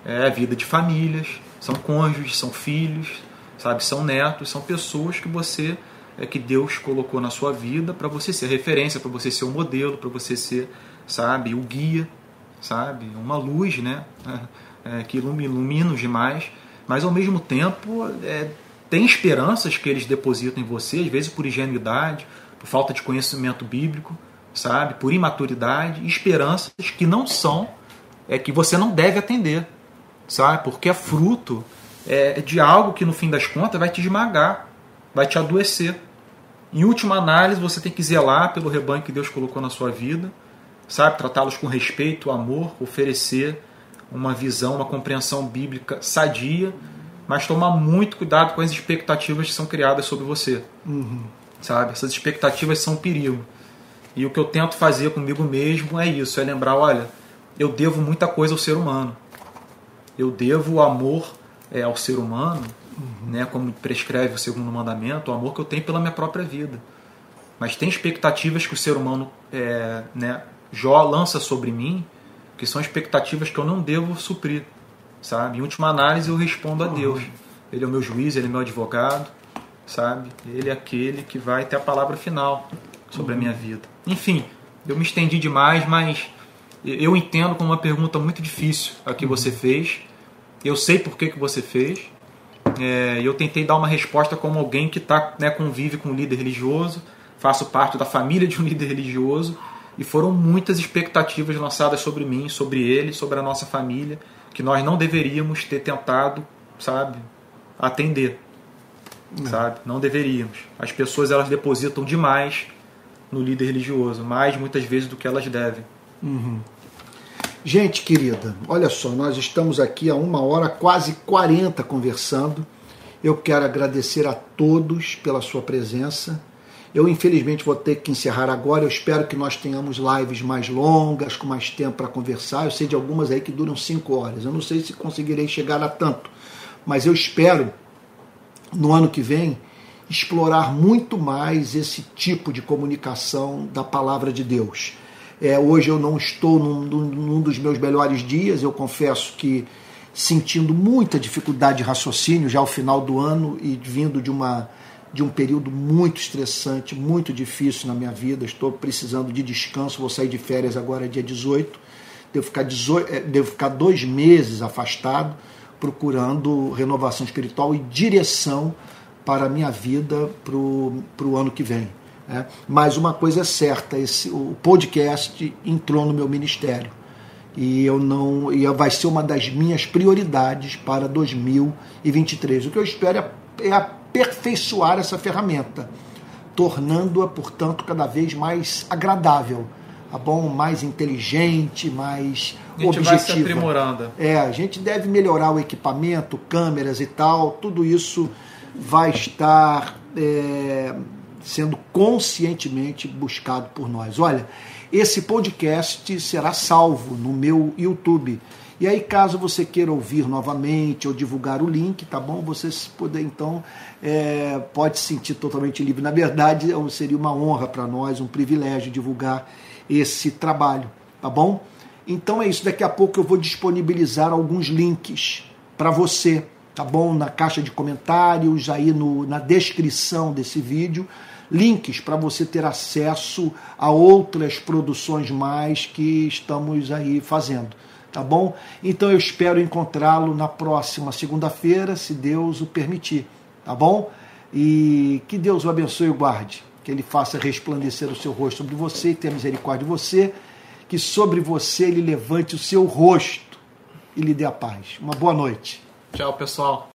É a vida de famílias, são cônjuges, são filhos, sabe? São netos, são pessoas que você é, que Deus colocou na sua vida para você ser referência, para você ser o um modelo, para você ser, sabe, o guia, sabe, uma luz, né, é, que ilumina, ilumina os demais, mas ao mesmo tempo é, tem esperanças que eles depositam em você, às vezes por ingenuidade, por falta de conhecimento bíblico, sabe? Por imaturidade, esperanças que não são, é que você não deve atender, sabe? Porque é fruto é, de algo que no fim das contas vai te esmagar, vai te adoecer. Em última análise, você tem que zelar pelo rebanho que Deus colocou na sua vida, sabe? Tratá-los com respeito, amor, oferecer uma visão, uma compreensão bíblica sadia, mas tomar muito cuidado com as expectativas que são criadas sobre você. Uhum. Sabe? Essas expectativas são um perigo. E o que eu tento fazer comigo mesmo é isso, é lembrar, olha, eu devo muita coisa ao ser humano. Eu devo o amor é, ao ser humano, né, como prescreve o segundo mandamento, o amor que eu tenho pela minha própria vida. Mas tem expectativas que o ser humano é, né, Jó lança sobre mim, que são expectativas que eu não devo suprir. Sabe? Em última análise, eu respondo a uhum. Deus. Ele é o meu juiz, ele é meu advogado, sabe? Ele é aquele que vai ter a palavra final sobre a minha vida. Enfim, eu me estendi demais, mas eu entendo como uma pergunta muito difícil a que você fez. Eu sei por que, que você fez. É, eu tentei dar uma resposta como alguém que tá, né, convive com um líder religioso, faço parte da família de um líder religioso, e foram muitas expectativas lançadas sobre mim, sobre ele, sobre a nossa família, que nós não deveríamos ter tentado, sabe, atender. Não. Sabe? Não deveríamos. As pessoas elas depositam demais no líder religioso, mais muitas vezes do que elas devem. Uhum. Gente querida, olha só, nós estamos aqui há uma hora, quase 40 conversando. Eu quero agradecer a todos pela sua presença. Eu, infelizmente, vou ter que encerrar agora. Eu espero que nós tenhamos lives mais longas, com mais tempo para conversar. Eu sei de algumas aí que duram cinco horas. Eu não sei se conseguirei chegar a tanto, mas eu espero, no ano que vem, explorar muito mais esse tipo de comunicação da palavra de Deus. É, hoje eu não estou num, num dos meus melhores dias, eu confesso que sentindo muita dificuldade de raciocínio já ao final do ano e vindo de uma de um período muito estressante, muito difícil na minha vida. Estou precisando de descanso, vou sair de férias agora dia 18. Devo ficar, 18, eh, devo ficar dois meses afastado, procurando renovação espiritual e direção para a minha vida para o ano que vem. Né? Mas uma coisa é certa, esse, o podcast entrou no meu ministério e eu não e vai ser uma das minhas prioridades para 2023. O que eu espero é, é aperfeiçoar essa ferramenta, tornando-a, portanto, cada vez mais agradável, tá bom? Mais inteligente, mais a gente vai se aprimorando. É, a gente deve melhorar o equipamento, câmeras e tal, tudo isso vai estar é, sendo conscientemente buscado por nós. Olha, esse podcast será salvo no meu YouTube e aí, caso você queira ouvir novamente ou divulgar o link, tá bom? Você poder, então, é, pode se sentir totalmente livre. Na verdade, é seria uma honra para nós, um privilégio divulgar esse trabalho, tá bom? Então é isso. Daqui a pouco eu vou disponibilizar alguns links para você, tá bom? Na caixa de comentários, aí no, na descrição desse vídeo links para você ter acesso a outras produções mais que estamos aí fazendo tá bom? Então eu espero encontrá-lo na próxima segunda-feira, se Deus o permitir, tá bom? E que Deus o abençoe e guarde, que ele faça resplandecer o seu rosto sobre você e tenha misericórdia de você, que sobre você ele levante o seu rosto e lhe dê a paz. Uma boa noite. Tchau, pessoal.